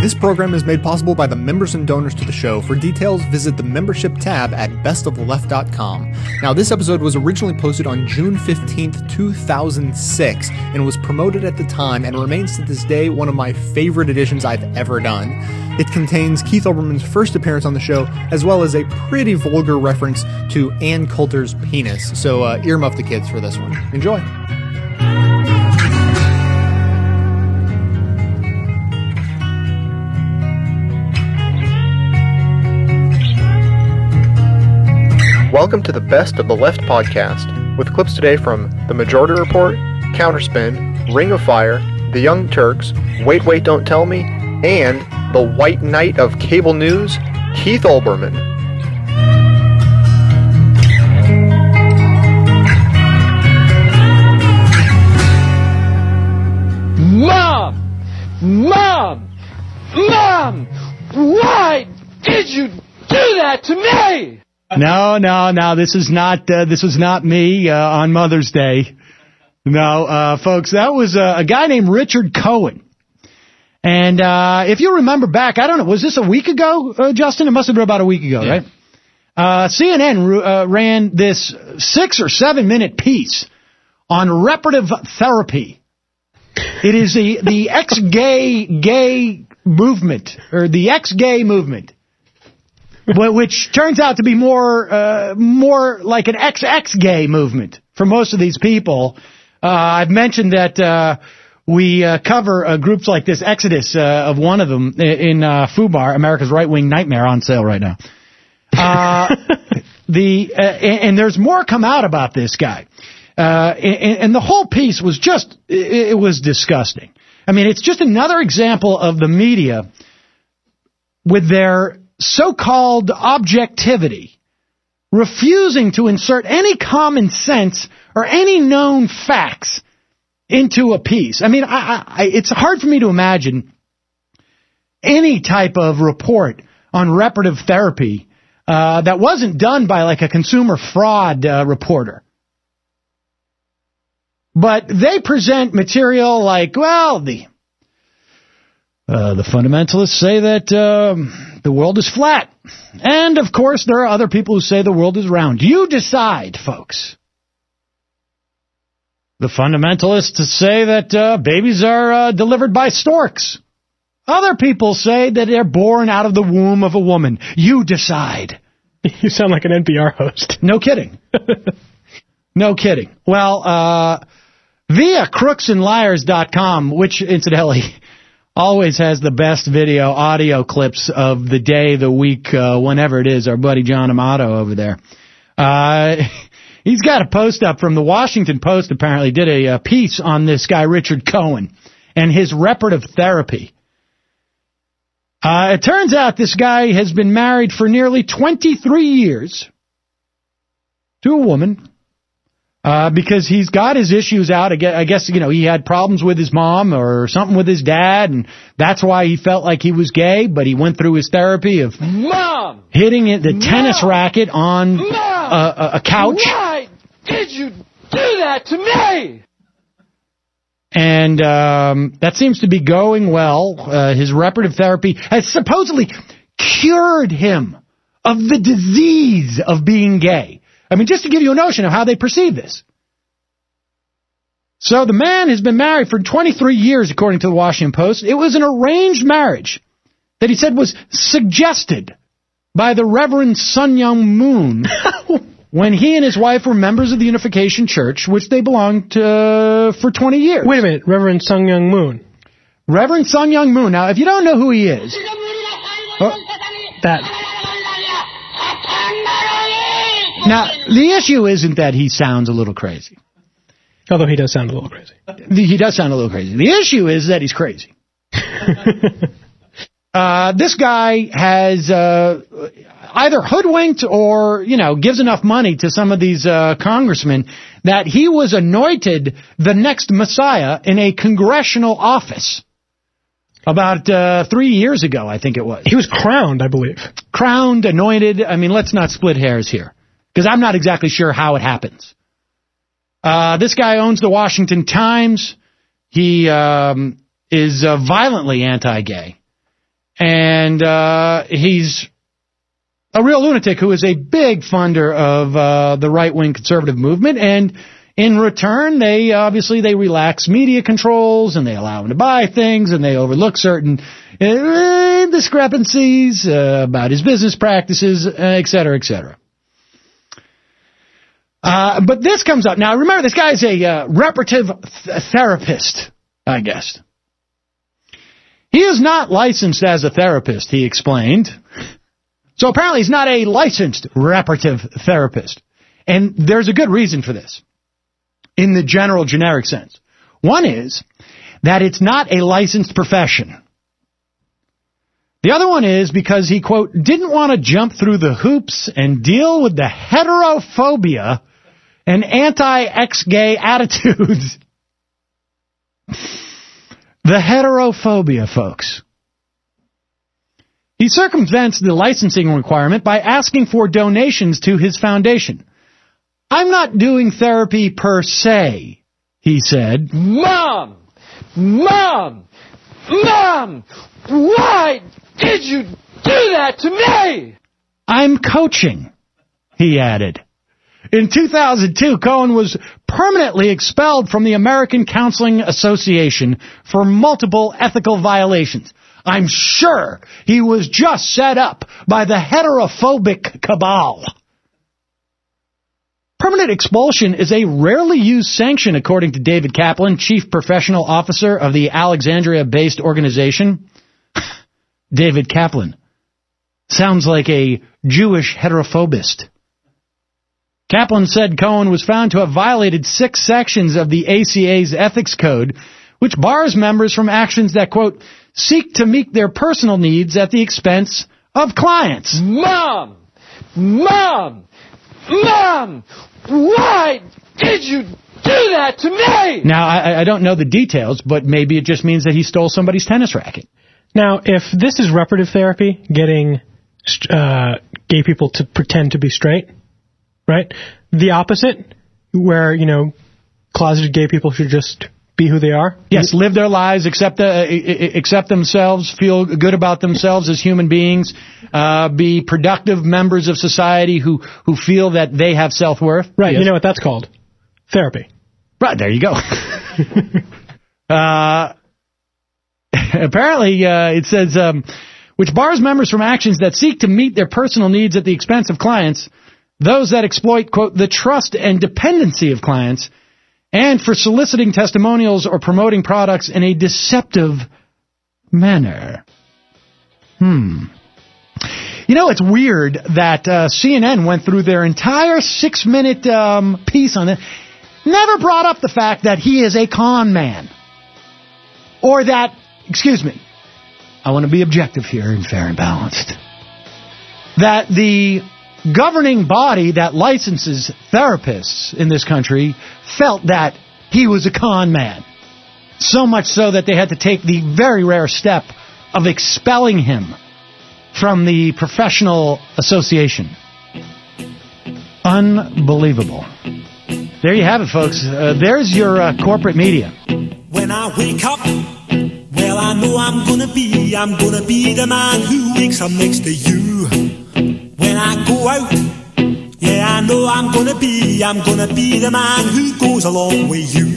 This program is made possible by the members and donors to the show. For details, visit the membership tab at bestoftheleft.com. Now, this episode was originally posted on June 15th, 2006, and was promoted at the time and remains to this day one of my favorite editions I've ever done. It contains Keith Olbermann's first appearance on the show, as well as a pretty vulgar reference to Ann Coulter's penis. So, uh, earmuff the kids for this one. Enjoy. Welcome to the Best of the Left podcast, with clips today from The Majority Report, Counterspin, Ring of Fire, The Young Turks, Wait, Wait, Don't Tell Me, and the White Knight of Cable News, Keith Olbermann. Mom! Mom! Mom! Why did you do that to me? No, no, no. This is not. Uh, this was not me uh, on Mother's Day. No, uh, folks, that was uh, a guy named Richard Cohen. And uh, if you remember back, I don't know, was this a week ago, uh, Justin? It must have been about a week ago, right? Uh, CNN uh, ran this six or seven minute piece on reparative therapy. It is the the ex gay gay movement or the ex gay movement. Wh- which turns out to be more uh, more like an XX gay movement for most of these people. Uh, I've mentioned that uh, we uh, cover uh, groups like this, Exodus uh, of one of them in uh, FUBAR, America's right wing nightmare, on sale right now. Uh, the uh, and, and there's more come out about this guy, uh, and, and the whole piece was just it, it was disgusting. I mean, it's just another example of the media with their so-called objectivity, refusing to insert any common sense or any known facts into a piece. I mean, I, I, it's hard for me to imagine any type of report on reparative therapy uh, that wasn't done by like a consumer fraud uh, reporter. But they present material like, well, the uh, the fundamentalists say that um, the world is flat. And of course, there are other people who say the world is round. You decide, folks. The fundamentalists say that uh, babies are uh, delivered by storks. Other people say that they're born out of the womb of a woman. You decide. You sound like an NPR host. No kidding. no kidding. Well, uh, via crooksandliars.com, which incidentally always has the best video audio clips of the day, the week, uh, whenever it is, our buddy John Amato over there. Uh, he's got a post up from the Washington Post, apparently, did a, uh piece on this guy, Richard Cohen, and his reparative therapy. Uh, it turns out this guy has been married for nearly 23 years to a woman uh, because he's got his issues out. I guess, I guess, you know, he had problems with his mom or something with his dad, and that's why he felt like he was gay, but he went through his therapy of Mom! hitting it, the tennis racket on Mom! a, a, a couch. Why did you do that to me? and um, that seems to be going well. Uh, his reparative therapy has supposedly cured him of the disease of being gay. I mean, just to give you a notion of how they perceive this. So the man has been married for 23 years, according to the Washington Post. It was an arranged marriage that he said was suggested by the Reverend Sun Myung Moon when he and his wife were members of the Unification Church, which they belonged to uh, for 20 years. Wait a minute, Reverend Sung Young Moon. Reverend Sun Myung Moon. Now, if you don't know who he is, That now the issue isn't that he sounds a little crazy. although he does sound a little crazy. He does sound a little crazy. The issue is that he's crazy. uh, this guy has uh, either hoodwinked or, you know, gives enough money to some of these uh, congressmen that he was anointed the next Messiah in a congressional office about uh, three years ago, I think it was. He was crowned, I believe. Crowned, anointed. I mean, let's not split hairs here because I'm not exactly sure how it happens. Uh, this guy owns the Washington Times. He um, is uh, violently anti-gay, and uh, he's a real lunatic who is a big funder of uh, the right wing conservative movement. And in return, they obviously they relax media controls and they allow him to buy things and they overlook certain uh, discrepancies uh, about his business practices, et cetera, et cetera. Uh, but this comes up now. Remember, this guy is a uh, reparative th- therapist, I guess. He is not licensed as a therapist, he explained. So apparently he's not a licensed reparative therapist. And there's a good reason for this in the general generic sense. One is that it's not a licensed profession. The other one is because he, quote, didn't want to jump through the hoops and deal with the heterophobia and anti-ex-gay attitudes. the heterophobia, folks. He circumvents the licensing requirement by asking for donations to his foundation. I'm not doing therapy per se, he said. Mom! Mom! Mom! Why did you do that to me? I'm coaching, he added. In 2002, Cohen was permanently expelled from the American Counseling Association for multiple ethical violations. I'm sure he was just set up by the heterophobic cabal. Permanent expulsion is a rarely used sanction, according to David Kaplan, chief professional officer of the Alexandria based organization. David Kaplan. Sounds like a Jewish heterophobist. Kaplan said Cohen was found to have violated six sections of the ACA's ethics code, which bars members from actions that, quote, seek to meet their personal needs at the expense of clients. Mom! Mom! Mom! Why did you do that to me? Now, I, I don't know the details, but maybe it just means that he stole somebody's tennis racket. Now, if this is reparative therapy, getting uh, gay people to pretend to be straight, right? The opposite, where, you know, closeted gay people should just be who they are. Yes, live their lives, accept uh, accept themselves, feel good about themselves as human beings, uh, be productive members of society who who feel that they have self worth. Right. Yes. You know what that's called? Therapy. Right. There you go. uh, apparently, uh, it says. Um, which bars members from actions that seek to meet their personal needs at the expense of clients, those that exploit, quote, the trust and dependency of clients, and for soliciting testimonials or promoting products in a deceptive manner. Hmm. You know, it's weird that uh, CNN went through their entire six minute um, piece on it, never brought up the fact that he is a con man. Or that, excuse me, I want to be objective here and fair and balanced. That the governing body that licenses therapists in this country felt that he was a con man. So much so that they had to take the very rare step of expelling him from the professional association. Unbelievable. There you have it, folks. Uh, there's your uh, corporate media. When I wake up, well, I know I'm gonna be, I'm gonna be the man who wakes up next to you. I go out, yeah, I know I'm gonna be, I'm gonna be the man who goes along with you.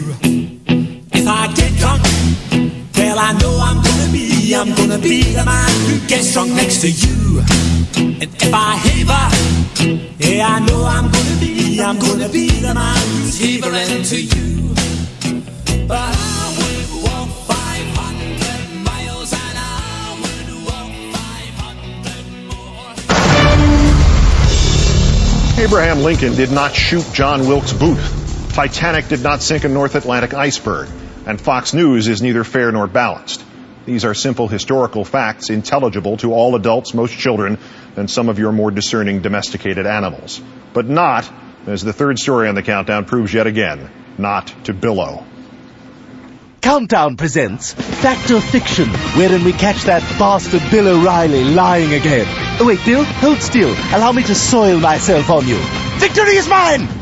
If I get drunk, well, I know I'm gonna be, I'm gonna be the man who gets drunk next to you. And if I haver, yeah, I know I'm gonna be, I'm gonna be the man who's havering to you. But Abraham Lincoln did not shoot John Wilkes Booth. Titanic did not sink a North Atlantic iceberg. And Fox News is neither fair nor balanced. These are simple historical facts, intelligible to all adults, most children, and some of your more discerning domesticated animals. But not, as the third story on the countdown proves yet again, not to Billo. Countdown presents Fact or Fiction, wherein we catch that bastard Bill O'Reilly lying again. Oh wait, Bill, hold still. Allow me to soil myself on you. Victory is mine!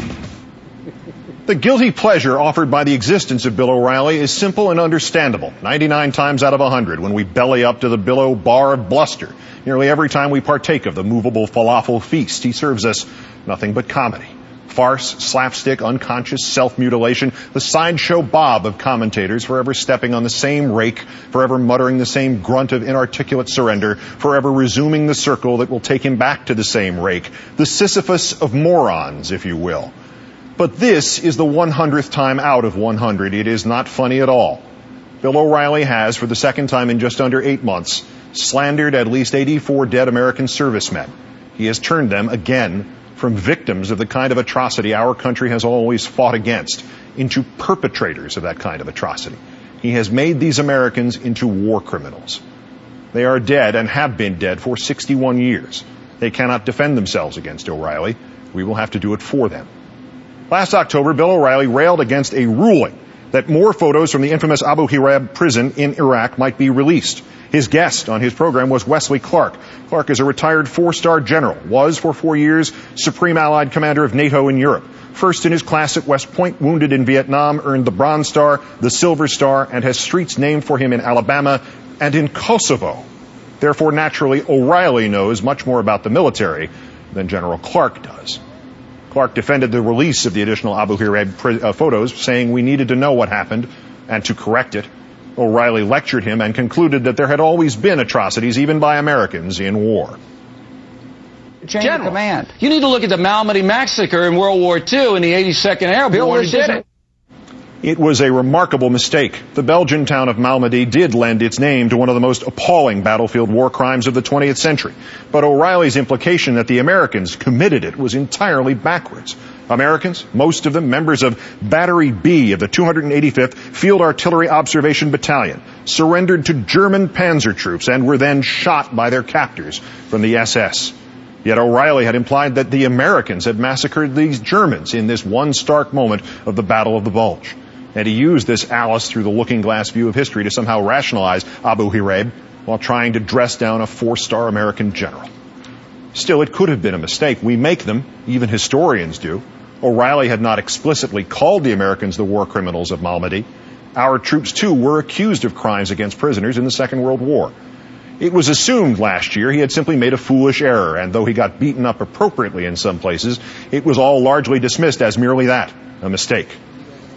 The guilty pleasure offered by the existence of Bill O'Reilly is simple and understandable. 99 times out of 100 when we belly up to the Bill bar of bluster. Nearly every time we partake of the movable falafel feast, he serves us nothing but comedy. Farce, slapstick, unconscious self-mutilation, the sideshow bob of commentators forever stepping on the same rake, forever muttering the same grunt of inarticulate surrender, forever resuming the circle that will take him back to the same rake. The Sisyphus of morons, if you will. But this is the 100th time out of 100. It is not funny at all. Bill O'Reilly has, for the second time in just under eight months, slandered at least 84 dead American servicemen. He has turned them again from victims of the kind of atrocity our country has always fought against into perpetrators of that kind of atrocity. He has made these Americans into war criminals. They are dead and have been dead for 61 years. They cannot defend themselves against O'Reilly. We will have to do it for them. Last October, Bill O'Reilly railed against a ruling that more photos from the infamous Abu Ghraib prison in Iraq might be released. His guest on his program was Wesley Clark. Clark is a retired four-star general, was for four years Supreme Allied Commander of NATO in Europe. First in his class at West Point, wounded in Vietnam, earned the Bronze Star, the Silver Star, and has streets named for him in Alabama and in Kosovo. Therefore, naturally, O'Reilly knows much more about the military than General Clark does. Clark defended the release of the additional Abu Ghraib uh, photos, saying we needed to know what happened and to correct it. O'Reilly lectured him and concluded that there had always been atrocities, even by Americans, in war. Chain General, of. You need to look at the Malmedy massacre in World War II in the 82nd Airborne. Bill it was a remarkable mistake. The Belgian town of Malmedy did lend its name to one of the most appalling battlefield war crimes of the 20th century. But O'Reilly's implication that the Americans committed it was entirely backwards. Americans, most of them members of Battery B of the 285th Field Artillery Observation Battalion, surrendered to German panzer troops and were then shot by their captors from the SS. Yet O'Reilly had implied that the Americans had massacred these Germans in this one stark moment of the Battle of the Bulge. And he used this Alice through the looking glass view of history to somehow rationalize Abu Ghraib while trying to dress down a four-star American general. Still, it could have been a mistake. We make them, even historians do. O'Reilly had not explicitly called the Americans the war criminals of Malmedy. Our troops, too, were accused of crimes against prisoners in the Second World War. It was assumed last year he had simply made a foolish error, and though he got beaten up appropriately in some places, it was all largely dismissed as merely that, a mistake.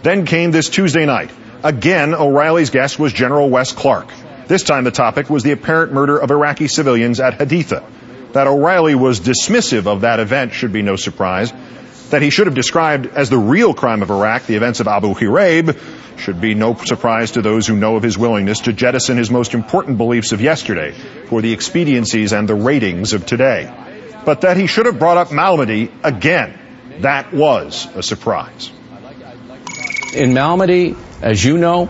Then came this Tuesday night. Again, O'Reilly's guest was General Wes Clark. This time the topic was the apparent murder of Iraqi civilians at Haditha. That O'Reilly was dismissive of that event should be no surprise. That he should have described as the real crime of Iraq the events of Abu Ghraib should be no surprise to those who know of his willingness to jettison his most important beliefs of yesterday for the expediencies and the ratings of today. But that he should have brought up Malmedy again, that was a surprise in Malmedy, as you know,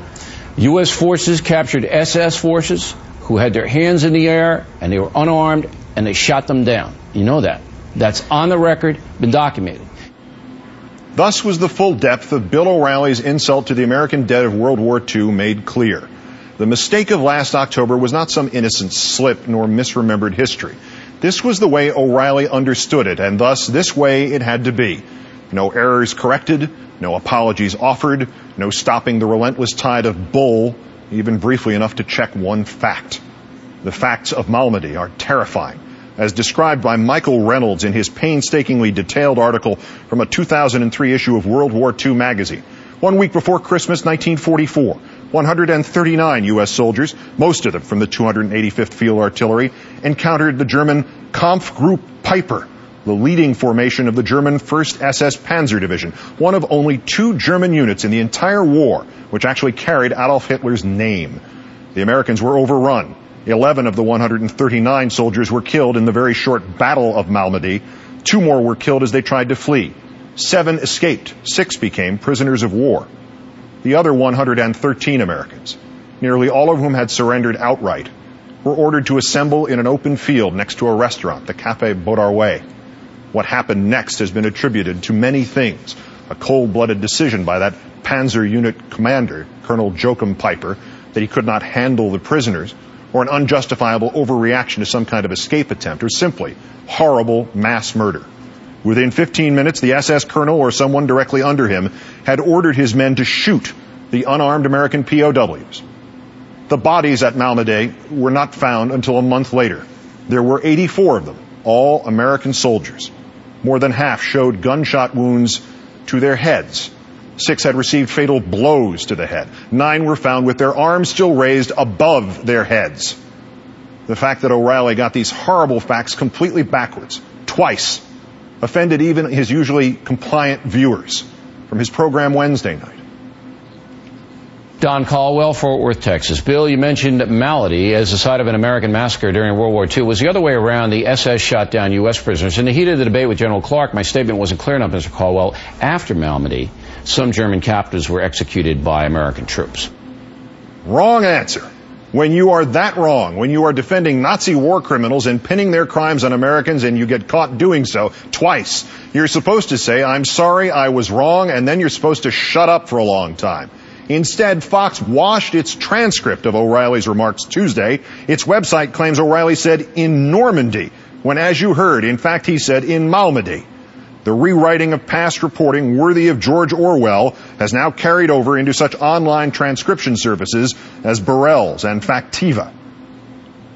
U.S. forces captured SS forces who had their hands in the air and they were unarmed and they shot them down. You know that. That's on the record, been documented. Thus was the full depth of Bill O'Reilly's insult to the American dead of World War II made clear. The mistake of last October was not some innocent slip nor misremembered history. This was the way O'Reilly understood it, and thus this way it had to be. No errors corrected, no apologies offered, no stopping the relentless tide of bull, even briefly enough to check one fact. The facts of Malmedy are terrifying, as described by Michael Reynolds in his painstakingly detailed article from a 2003 issue of World War II magazine. One week before Christmas 1944, 139 U.S. soldiers, most of them from the 285th Field Artillery, encountered the German Kampfgruppe Peiper, the leading formation of the German 1st SS Panzer Division, one of only two German units in the entire war which actually carried Adolf Hitler's name. The Americans were overrun. 11 of the 139 soldiers were killed in the very short Battle of Malmedy. Two more were killed as they tried to flee. Seven escaped. Six became prisoners of war. The other 113 Americans, nearly all of whom had surrendered outright, were ordered to assemble in an open field next to a restaurant, the Cafe Bodarwé. What happened next has been attributed to many things. A cold-blooded decision by that Panzer unit commander, Colonel Joachim Peiper, that he could not handle the prisoners, or an unjustifiable overreaction to some kind of escape attempt, or simply horrible mass murder. Within 15 minutes, the SS colonel or someone directly under him had ordered his men to shoot the unarmed American POWs. The bodies at Malmedy were not found until a month later. There were 84 of them, all American soldiers. More than half showed gunshot wounds to their heads. Six had received fatal blows to the head. Nine were found with their arms still raised above their heads. The fact that O'Reilly got these horrible facts completely backwards, twice, offended even his usually compliant viewers from his program Wednesday night. Don Caldwell, Fort Worth, Texas. Bill, you mentioned Malmedy as the site of an American massacre during World War II. It was the other way around. The SS shot down U.S. prisoners. In the heat of the debate with General Clark, my statement wasn't clear enough, Mr. Caldwell. After Malmedy, some German captives were executed by American troops. Wrong answer. When you are that wrong, when you are defending Nazi war criminals and pinning their crimes on Americans and you get caught doing so twice, you're supposed to say, I'm sorry, I was wrong, and then you're supposed to shut up for a long time. Instead, Fox washed its transcript of O'Reilly's remarks Tuesday. Its website claims O'Reilly said in Normandy, when as you heard, in fact he said in Malmedy. The rewriting of past reporting worthy of George Orwell has now carried over into such online transcription services as Burrelle's and Factiva.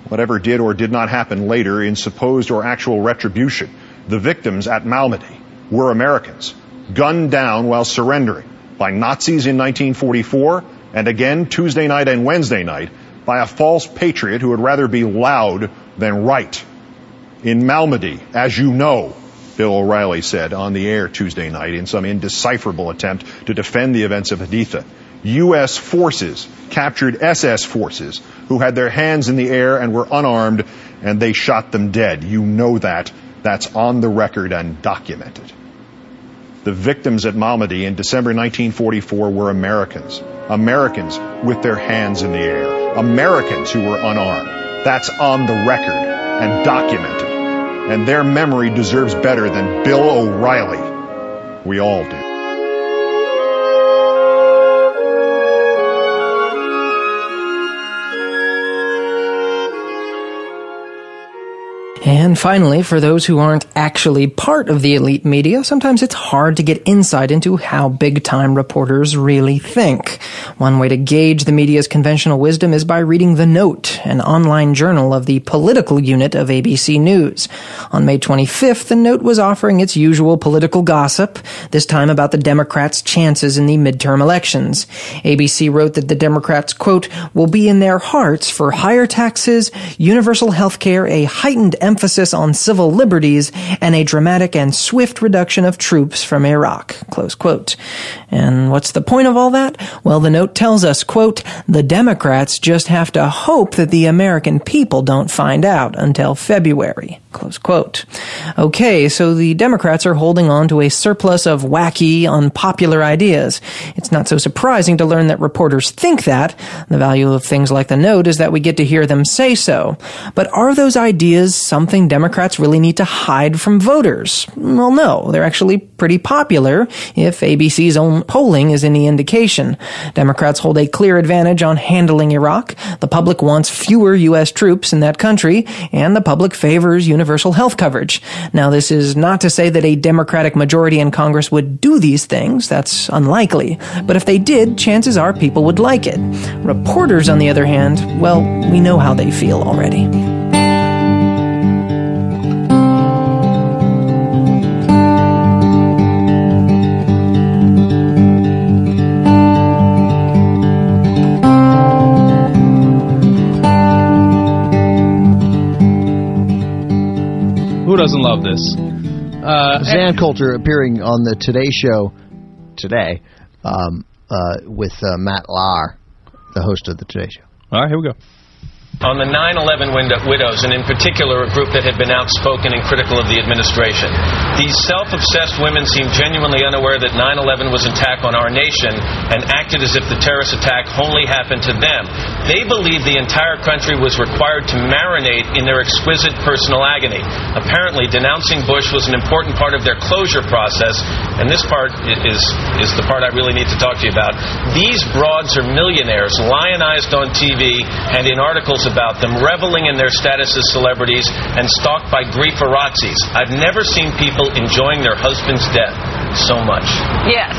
Whatever did or did not happen later in supposed or actual retribution, the victims at Malmedy were Americans, gunned down while surrendering by Nazis in 1944 and again Tuesday night and Wednesday night by a false patriot who would rather be loud than right. In Malmedy, as you know, Bill O'Reilly said on the air Tuesday night in some indecipherable attempt to defend the events of Haditha. U.S. forces captured SS forces who had their hands in the air and were unarmed and they shot them dead. You know that. That's on the record and documented. The victims at Malmedy in December 1944 were Americans. Americans with their hands in the air. Americans who were unarmed. That's on the record and documented and their memory deserves better than Bill O'Reilly. We all do. And finally, for those who aren't actually part of the elite media, sometimes it's hard to get insight into how big time reporters really think. One way to gauge the media's conventional wisdom is by reading The Note, an online journal of the political unit of ABC News. On May 25th, The Note was offering its usual political gossip, this time about the Democrats' chances in the midterm elections. ABC wrote that the Democrats, quote, will be in their hearts for higher taxes, universal health care, a heightened on civil liberties and a dramatic and swift reduction of troops from Iraq. Close quote. And what's the point of all that? Well, the note tells us, quote, the Democrats just have to hope that the American people don't find out until February. Close quote. Okay, so the Democrats are holding on to a surplus of wacky, unpopular ideas. It's not so surprising to learn that reporters think that. The value of things like the note is that we get to hear them say so. But are those ideas something Democrats really need to hide from voters? Well, no. They're actually pretty popular if ABC's own polling is any indication. Democrats hold a clear advantage on handling Iraq. The public wants fewer U.S. troops in that country, and the public favors universal health coverage. Now, this is not to say that a Democratic majority in Congress would do these things. That's unlikely. But if they did, chances are people would like it. Reporters, on the other hand, well, we know how they feel already. Doesn't love this? Uh, Ann Coulter appearing on the Today Show today um, uh, with uh, Matt Lauer, the host of the Today Show. All right, here we go on the 9-11 widows, and in particular a group that had been outspoken and critical of the administration. These self-obsessed women seemed genuinely unaware that 9-11 was an attack on our nation and acted as if the terrorist attack only happened to them. They believed the entire country was required to marinate in their exquisite personal agony. Apparently, denouncing Bush was an important part of their closure process, and this part is, is the part I really need to talk to you about. These broads are millionaires, lionized on TV and in articles about them, reveling in their status as celebrities, and stalked by griefarazzis. I've never seen people enjoying their husband's death so much. Yes.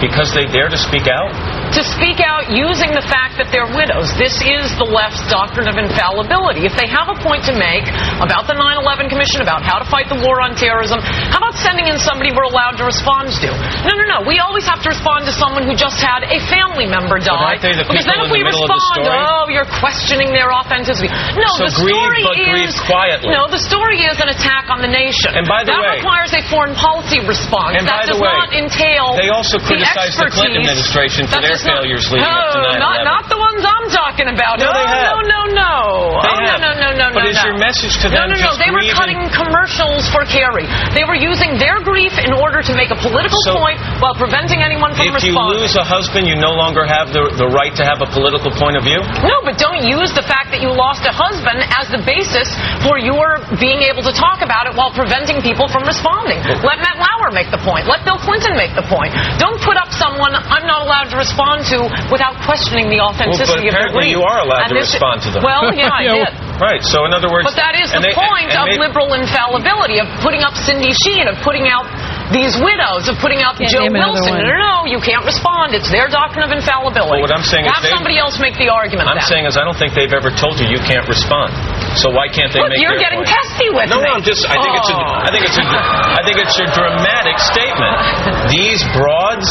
Because they dare to speak out? To speak out using the fact that they're widows. This is the left's doctrine of infallibility. If they have a point to make about the 9 11 Commission, about how to fight the war on terrorism, how about sending in somebody we're allowed to respond to? No, no, no. We always have to respond to someone who just had a family member die. the because then if we middle the respond, oh, you're questioning their authenticity. No, So the grieve, story but grieve is quietly. no, the story is an attack on the nation. And by the that way- requires a foreign policy response. And that by the does way, not entail they also the criticized the Clinton expertise. administration for their does not- failures leading up to No, 9/11. Not, not the ones I'm talking about. No, no, they have. no, no, no. They oh, have. no, no, no, no, But no. is no. your message to no, them No, no, just They were cutting commercials for Kerry. They were using their grief in order to make a political So- point while preventing anyone from If you lose a husband, you no longer have the, the right to have a political point of view? No, but don't use the fact that you lost a husband as the basis for your being able to talk about it while preventing people from responding. Let Matt Lauer make the point. Let Bill Clinton make the point. Don't put up someone I'm not allowed to respond to without questioning the Well, but authenticity of their apparently you are allowed And to respond to them. Well, yeah, I did. Right, so in other words... But that is the they- point and of they- liberal infallibility, of putting up Cindy Sheehan, of putting out these widows, of putting out Can't Joe Wilson. No, no, no, you can't respond. It's their doctrine of infallibility. Well, what I'm saying is Have they- somebody else make the argument I'm then. saying is I don't think they've ever told you you can't respond. So why can't they Look, make you're their getting point? testy with no, me. No, I'm just. I think it's a. Oh. Think it's a. I think it's a dramatic statement. These broads,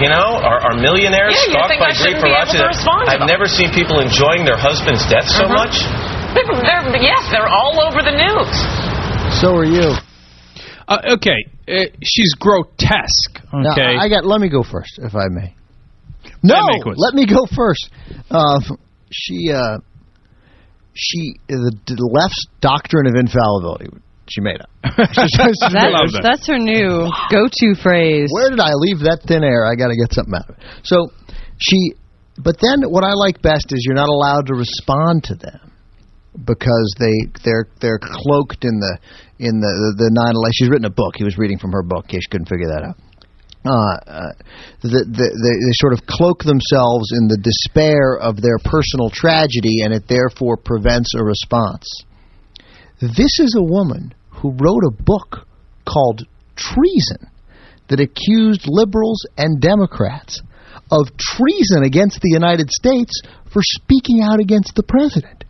you know, are, are millionaires Yeah, you stalked think by I shouldn't grief be able to paparazzi. respond to I've them. never seen people enjoying their husband's death so Mhm. much. They're, they're- yes, they're all over the news. So are you. Uh, okay, uh, she's grotesque. Now, Okay, I got. Let me go first, if I may. No, Hey, Mankiewicz. let me go first. Uh, she, uh, she, the, the left's doctrine of infallibility. She made up. That's, that's her new go-to phrase. Where did I leave that thin air? I got to get something out of it. So she, but then what I like best is you're not allowed to respond to them because they they're they're cloaked in the in the the, the eleven. She's written a book. He was reading from her book. In case couldn't figure that out. Uh, uh, the, the, they, they sort of cloak themselves in the despair of their personal tragedy, and it therefore prevents a response. This is a woman who wrote a book called Treason that accused liberals and Democrats of treason against the United States for speaking out against the president.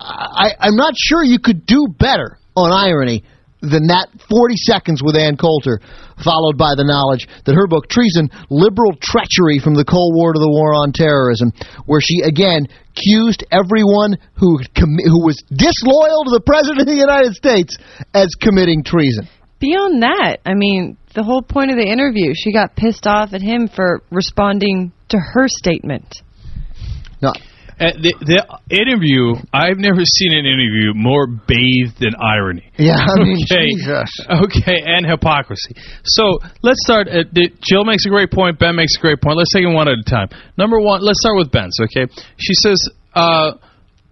I, I'm not sure you could do better on irony than that 40 seconds with Ann Coulter, followed by the knowledge that her book, Treason, Liberal Treachery from the Cold War to the War on Terrorism, where she again accused everyone who, commi- who was disloyal to the President of the United States as committing treason. Beyond that, I mean, the whole point of the interview, she got pissed off at him for responding to her statement. No. Uh, the, the interview, I've never seen an interview more bathed in irony. Yeah, I mean, okay. Jesus. Okay, and hypocrisy. So let's start. At, the, Jill makes a great point. Ben makes a great point. Let's take them one at a time. Number one, let's start with Ben's. Okay, she says, uh,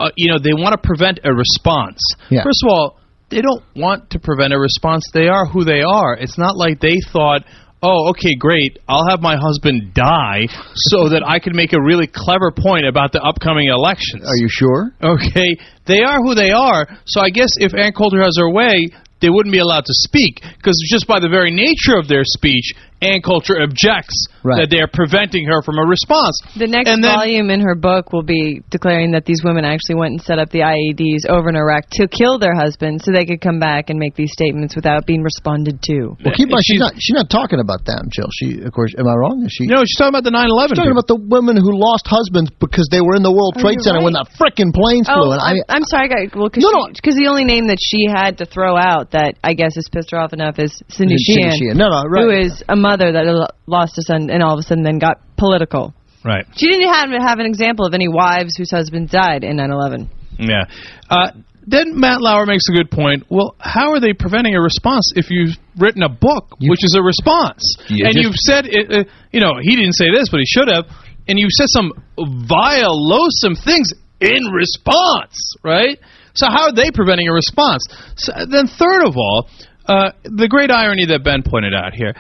uh, you know, they want to prevent a response. Yeah. First of all, they don't want to prevent a response. They are who they are. It's not like they thought. Oh, okay, great. I'll have my husband die so that I can make a really clever point about the upcoming elections. Are you sure? Okay, they are who they are. So I guess if Ann Coulter has her way, they wouldn't be allowed to speak because just by the very nature of their speech, Ann Coulter objects Right. that they are preventing her from a response. The next And then- volume in her book will be declaring that these women actually went and set up the IEDs over in Iraq to kill their husbands so they could come back and make these statements without being responded to. Well, keep in mind, she's not, she's not talking about them, Jill. She, of course, am I wrong? Is she? No, she's talking about the 9/11. She's talking about the women who lost husbands because they were in the World Oh, Trade you're Center when right. the frickin' planes Oh, flew. And I I'm, mean, I'm sorry, I got well, because No, no. the only name that she had to throw out that I guess has pissed her off enough is Cindy Cindy Sheehan, Sheehan. No, no, right. who is a mother that lost a son and all of a sudden then got political. Right. She didn't have have an example of any wives whose husbands died in 9/11. Yeah. Uh, then Matt Lauer makes a good point. Well, how are they preventing a response if you've written a book, which is a response, You and just- you've said, it, uh, you know, he didn't say this, but he should have, and you've said some vile, loathsome things in response, right? So how are they preventing a response? So, then, third of all, uh, the great irony that Ben pointed out here.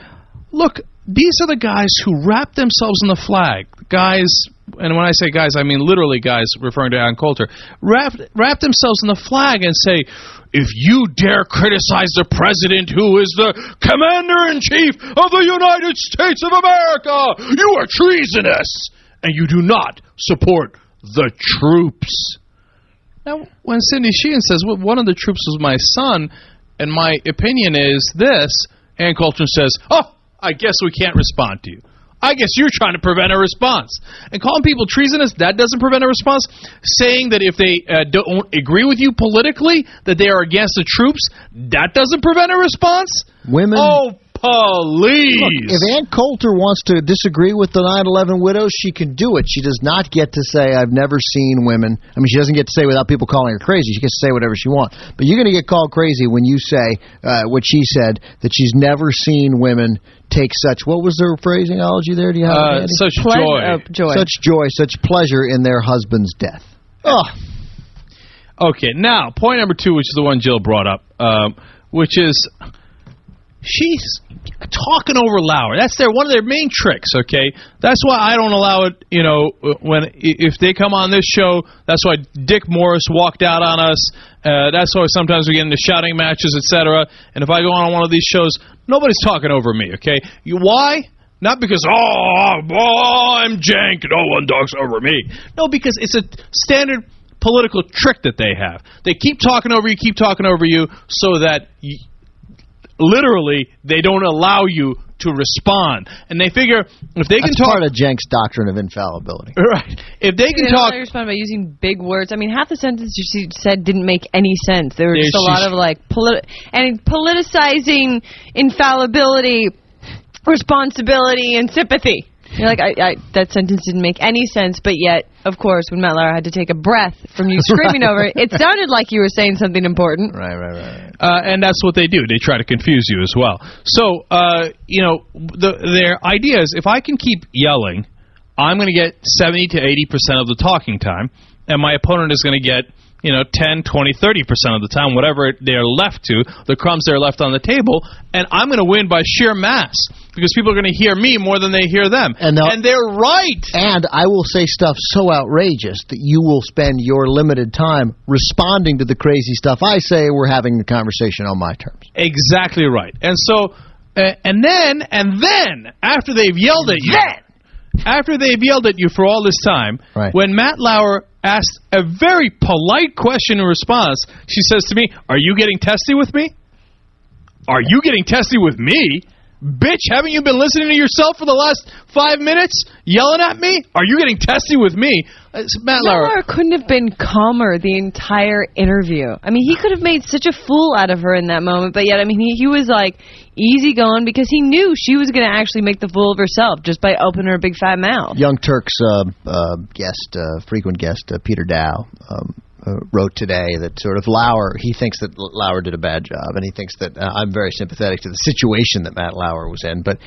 Look, these are the guys who wrap themselves in the flag. Guys and when I say guys, I mean literally guys, referring to Ann Coulter, wrap wrap themselves in the flag and say, if you dare criticize the president, who is the commander in chief of the United States of America, you are treasonous, and you do not support the troops. Now, when Cindy Sheehan says well, one of the troops was my son, and my opinion is this, Ann Coulter says, "Oh, I guess we can't respond to you." I guess you're trying to prevent a response. And calling people treasonous, that doesn't prevent a response. Saying that if they uh, don't agree with you politically, that they are against the troops, that doesn't prevent a response. Women. Oh, please. Look, if Ann Coulter wants to disagree with the 9/11 widows, she can do it. She does not get to say, "I've never seen women." I mean, she doesn't get to say without people calling her crazy. She gets to say whatever she wants. But you're going to get called crazy when you say uh, what she said that she's never seen women take such. What was their phraseology there? Do you have Uh, it, such Ple- joy. oh, joy. Such joy, such pleasure in their husband's death. Oh, Okay, now point number two, which is the one Jill brought up, um, which is she's talking over Lauer. That's their one of their main tricks. Okay, that's why I don't allow it. You know, when if they come on this show, that's why Dick Morris walked out on us. Uh, that's why sometimes we get into shouting matches, etc. And if I go on one of these shows, nobody's talking over me. Okay, you, why? Not because oh, oh I'm Cenk, no one talks over me. No, because it's a standard political trick that they have. They keep talking over you, keep talking over you, so that y literally they don't allow you to respond. And they figure if they can that's talk, part of Cenk's doctrine of infallibility. right? If they can They talk, let her respond by using big words. I mean, half the sentences she said didn't make any sense. There was just a lot of like politi- and politicizing infallibility, responsibility, and sympathy. You're like, I, I, that sentence didn't make any sense, but yet, of course, when Matt Lauer had to take a breath from you screaming over it, it sounded like you were saying something important. Right, right, right. uh, and that's what they do. They try to confuse you as well. So, uh, you know, the, their idea is if I can keep yelling, I'm going to get 70 to 80 percent of the talking time, and my opponent is going to get you know 10, 20, 30 percent of the time, whatever they're left to, the crumbs they're left on the table, and I'm going to win by sheer mass because people are going to hear me more than they hear them, and, they're right. And I will say stuff so outrageous that you will spend your limited time responding to the crazy stuff I say. We're having the conversation on my terms. Exactly right. And so, uh, and then, and then, after they've yelled at you, after they've yelled at you for all this time, Right. when Matt Lauer asked a very polite question in response, she says to me, Are you getting testy with me? Are you getting testy with me? Bitch, haven't you been listening to yourself for the last five minutes? Yelling at me? Are you getting testy with me? Uh, Matt Matt Lauer. Lauer couldn't have been calmer the entire interview. I mean, he could have made such a fool out of her in that moment, but yet, I mean, he, he was like easygoing because he knew she was going to actually make the fool of herself just by opening her big fat mouth. Young Turk's uh, uh, guest, uh, frequent guest, uh, Peter Daou, um, uh, wrote today that sort of Lauer, he thinks that Lauer did a bad job, and he thinks that uh, I'm very sympathetic to the situation that Matt Lauer was in. But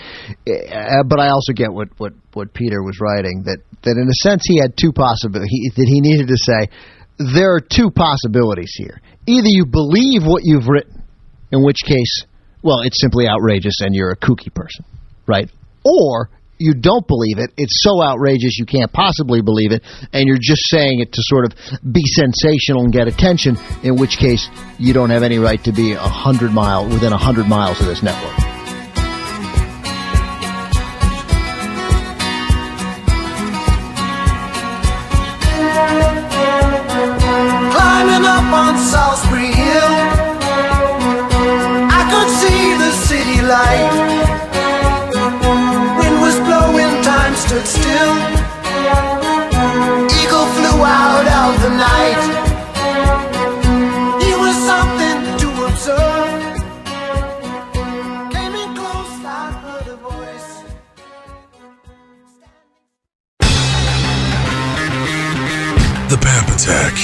uh, but I also get what, what, what Peter was writing that, that in a sense he had two possibilities that he needed to say. There are two possibilities here. Either you believe what you've written, in which case, well, it's simply outrageous and you're a kooky person, right? Or you don't believe it. It's so outrageous you can't possibly believe it, and you're just saying it to sort of be sensational and get attention. In which case, you don't have any right to be a hundred mile within a hundred miles of this network. Attack.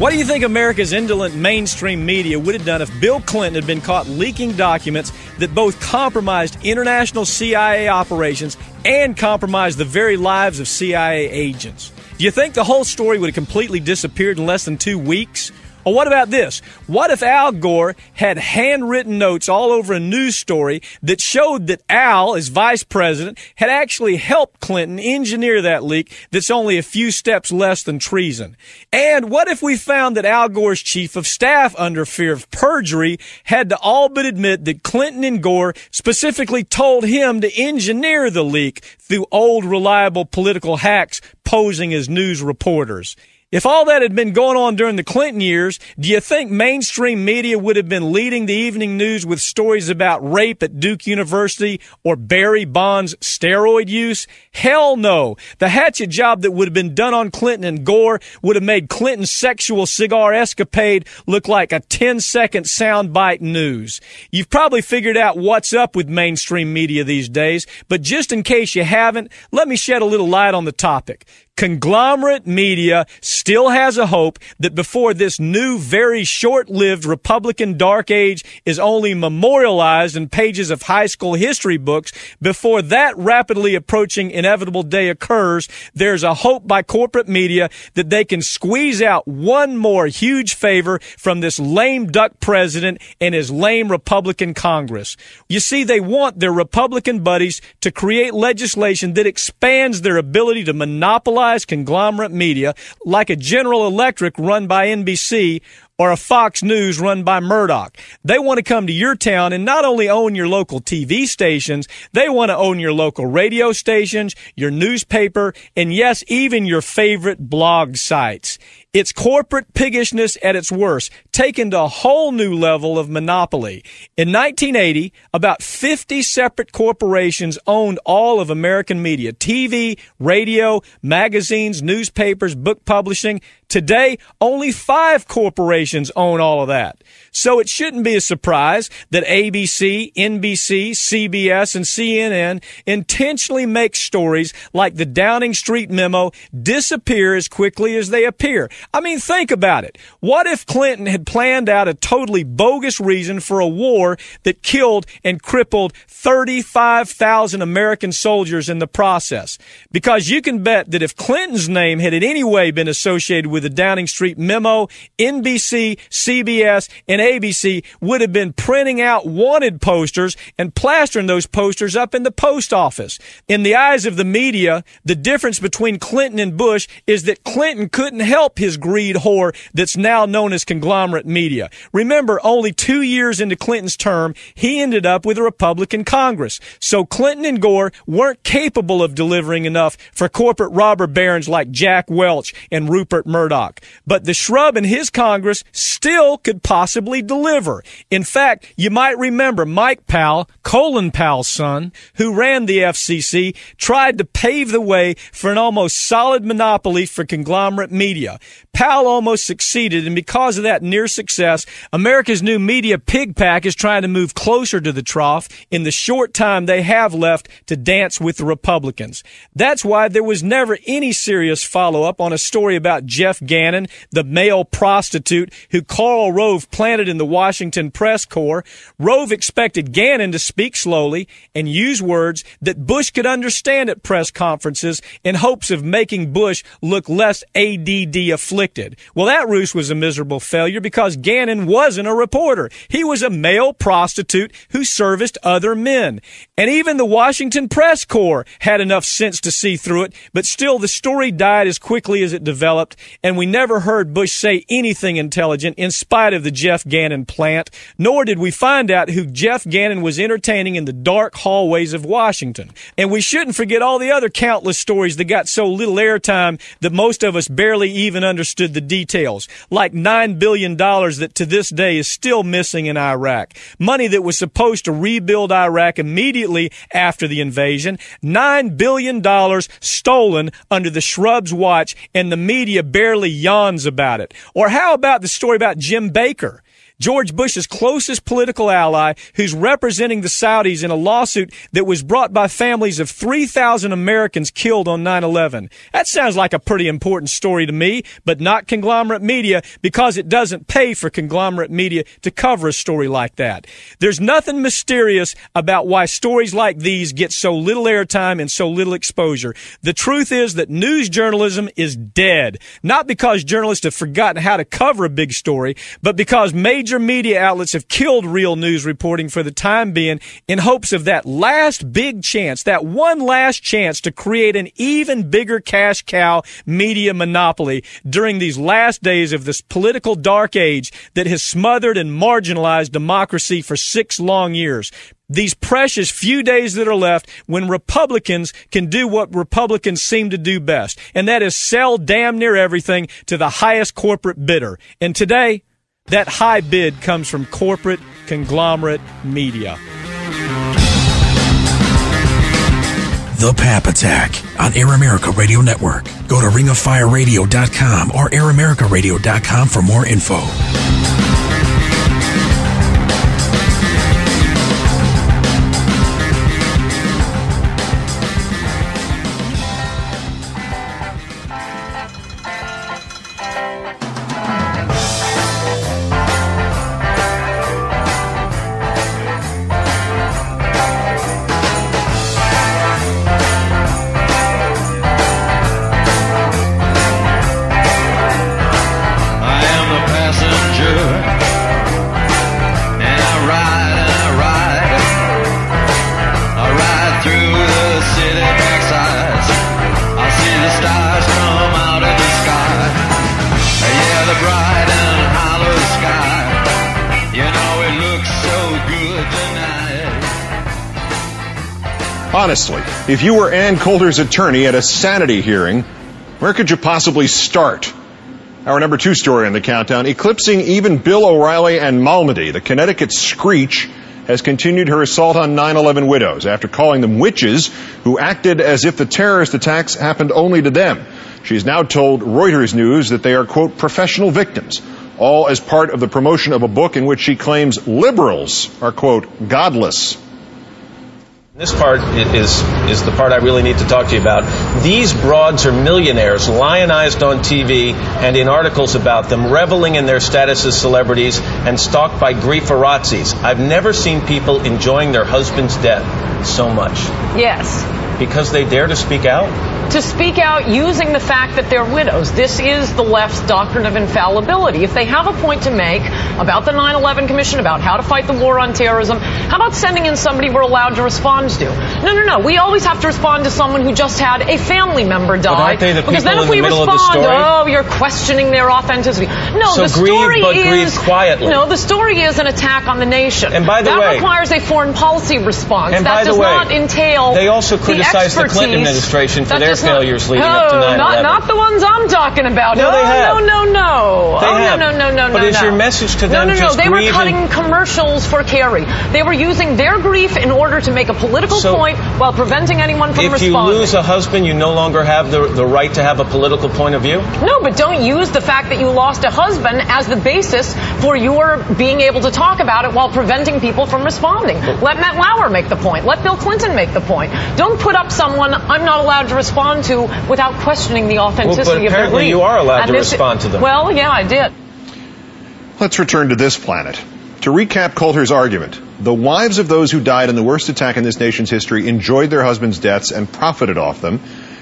What do you think America's indolent mainstream media would have done if Bill Clinton had been caught leaking documents that both compromised international CIA operations and compromised the very lives of CIA agents? Do you think the whole story would have completely disappeared in less than two weeks? Or what about this? What if Al Gore had handwritten notes all over a news story that showed that Al, as vice president, had actually helped Clinton engineer that leak that's only a few steps less than treason? And what if we found that Al Gore's chief of staff, under fear of perjury, had to all but admit that Clinton and Gore specifically told him to engineer the leak through old reliable political hacks posing as news reporters? If all that had been going on during the Clinton years, do you think mainstream media would have been leading the evening news with stories about rape at Duke University or Barry Bonds steroid use? Hell no. The hatchet job that would have been done on Clinton and Gore would have made Clinton's sexual cigar escapade look like a 10 second soundbite news. You've probably figured out what's up with mainstream media these days, but just in case you haven't, let me shed a little light on the topic conglomerate media still has a hope that before this new, very short-lived Republican dark age is only memorialized in pages of high school history books, before that rapidly approaching inevitable day occurs, there's a hope by corporate media that they can squeeze out one more huge favor from this lame duck president and his lame Republican Congress. You see, they want their Republican buddies to create legislation that expands their ability to monopolize conglomerate media like a General Electric run by NBC or a Fox News run by Murdoch. They want to come to your town and not only own your local TV stations, they want to own your local radio stations, your newspaper, and yes, even your favorite blog sites. It's corporate piggishness at its worst, taken to a whole new level of monopoly. In 1980, about 50 separate corporations owned all of American media, TV, radio, magazines, newspapers, book publishing. Today, only five corporations own all of that. So it shouldn't be a surprise that ABC, NBC, CBS, and CNN intentionally make stories like the Downing Street memo disappear as quickly as they appear. I mean, think about it. What if Clinton had planned out a totally bogus reason for a war that killed and crippled 35,000 American soldiers in the process? Because you can bet that if Clinton's name had in any way been associated with the Downing Street memo, NBC, CBS, and ABC would have been printing out wanted posters and plastering those posters up in the post office. In the eyes of the media, the difference between Clinton and Bush is that Clinton couldn't help his greed whore that's now known as conglomerate media. Remember, only two years into Clinton's term, he ended up with a Republican Congress. So Clinton and Gore weren't capable of delivering enough for corporate robber barons like Jack Welch and Rupert Murdoch. But the shrub in his Congress still could possibly deliver. In fact, you might remember Mike Powell, Colin Powell's son, who ran the FCC, tried to pave the way for an almost solid monopoly for conglomerate media. Powell almost succeeded, and because of that near success, America's new media pig pack is trying to move closer to the trough in the short time they have left to dance with the Republicans. That's why there was never any serious follow up on a story about Jeff Gannon, the male prostitute who Karl Rove planted in the Washington press corps. Rove expected Gannon to speak slowly and use words that Bush could understand at press conferences in hopes of making Bush look less ADD afflicted well, that ruse was a miserable failure because Gannon wasn't a reporter. He was a male prostitute who serviced other men. And even the Washington Press Corps had enough sense to see through it, but still the story died as quickly as it developed, and we never heard Bush say anything intelligent in spite of the Jeff Gannon plant, nor did we find out who Jeff Gannon was entertaining in the dark hallways of Washington. And we shouldn't forget all the other countless stories that got so little airtime that most of us barely even understood the details, like $9 billion that to this day is still missing in Iraq. Money that was supposed to rebuild Iraq immediately after the invasion. $9 billion stolen under the shrub's watch, and the media barely yawns about it. Or how about the story about Jim Baker? George Bush's closest political ally, who's representing the Saudis in a lawsuit that was brought by families of 3,000 Americans killed on 9-11. That sounds like a pretty important story to me, but not conglomerate media because it doesn't pay for conglomerate media to cover a story like that. There's nothing mysterious about why stories like these get so little airtime and so little exposure. The truth is that news journalism is dead. Not because journalists have forgotten how to cover a big story, but because major media outlets have killed real news reporting for the time being in hopes of that last big chance, that one last chance to create an even bigger cash cow media monopoly during these last days of this political dark age that has smothered and marginalized democracy for six long years these precious few days that are left when Republicans can do what Republicans seem to do best, and that is sell damn near everything to the highest corporate bidder. And today, that high bid comes from corporate conglomerate media. The Pap Attack on Air America Radio Network. Go to ringofireradio.com or airamerica.radio.com for more info. Honestly, if you were Ann Coulter's attorney at a sanity hearing, where could you possibly start? Our number two story on the countdown, eclipsing even Bill O'Reilly and Malmedy, the Connecticut Screech has continued her assault on 9-11 widows after calling them witches who acted as if the terrorist attacks happened only to them. She's now told Reuters News that they are, quote, professional victims, all as part of the promotion of a book in which she claims liberals are, quote, godless. This part is is the part I really need to talk to you about. These broads are millionaires, lionized on TV and in articles about them, reveling in their status as celebrities and stalked by griefarazzis. I've never seen people enjoying their husband's death so much Yes. Because they dare to speak out. to speak out using the fact that they're widows. This is the left's doctrine of infallibility. If they have a point to make about the 9-11 Commission, about how to fight the war on terrorism, how about sending in somebody we're allowed to respond to? No, no, no. We always have to respond to someone who just had a family member die. the because then if the we the respond, oh, you're questioning their authenticity. No, So the story but is quietly. No, the story is an attack on the nation. And by the that way- That requires a foreign policy response. And that by the does way, not entail they also criticized the Clinton administration for their failures leading oh, up to oh, Not, 9/11. not the ones I'm talking about. No, oh, no, they oh, have. no, no, no. They oh, have. no, no, no, no, But is your message to them No, no, no. They were cutting commercials for Kerry. They were using their grief in order to make a political point while preventing anyone from responding. If you lose a husband, you no longer have the, the right to have a political point of view? No, but don't use the fact that you lost a husband as the basis for your being able to talk about it while preventing people from responding. Let Matt Lauer make the point. Let Bill Clinton make the point. Don't put up someone I'm not allowed to respond to without questioning the authenticity Well, but of their apparently you are allowed And to this- respond to them. Well, yeah, I did. Let's return to this planet. To recap Coulter's argument, the wives of those who died in the worst attack in this nation's history enjoyed their husbands' deaths and profited off them.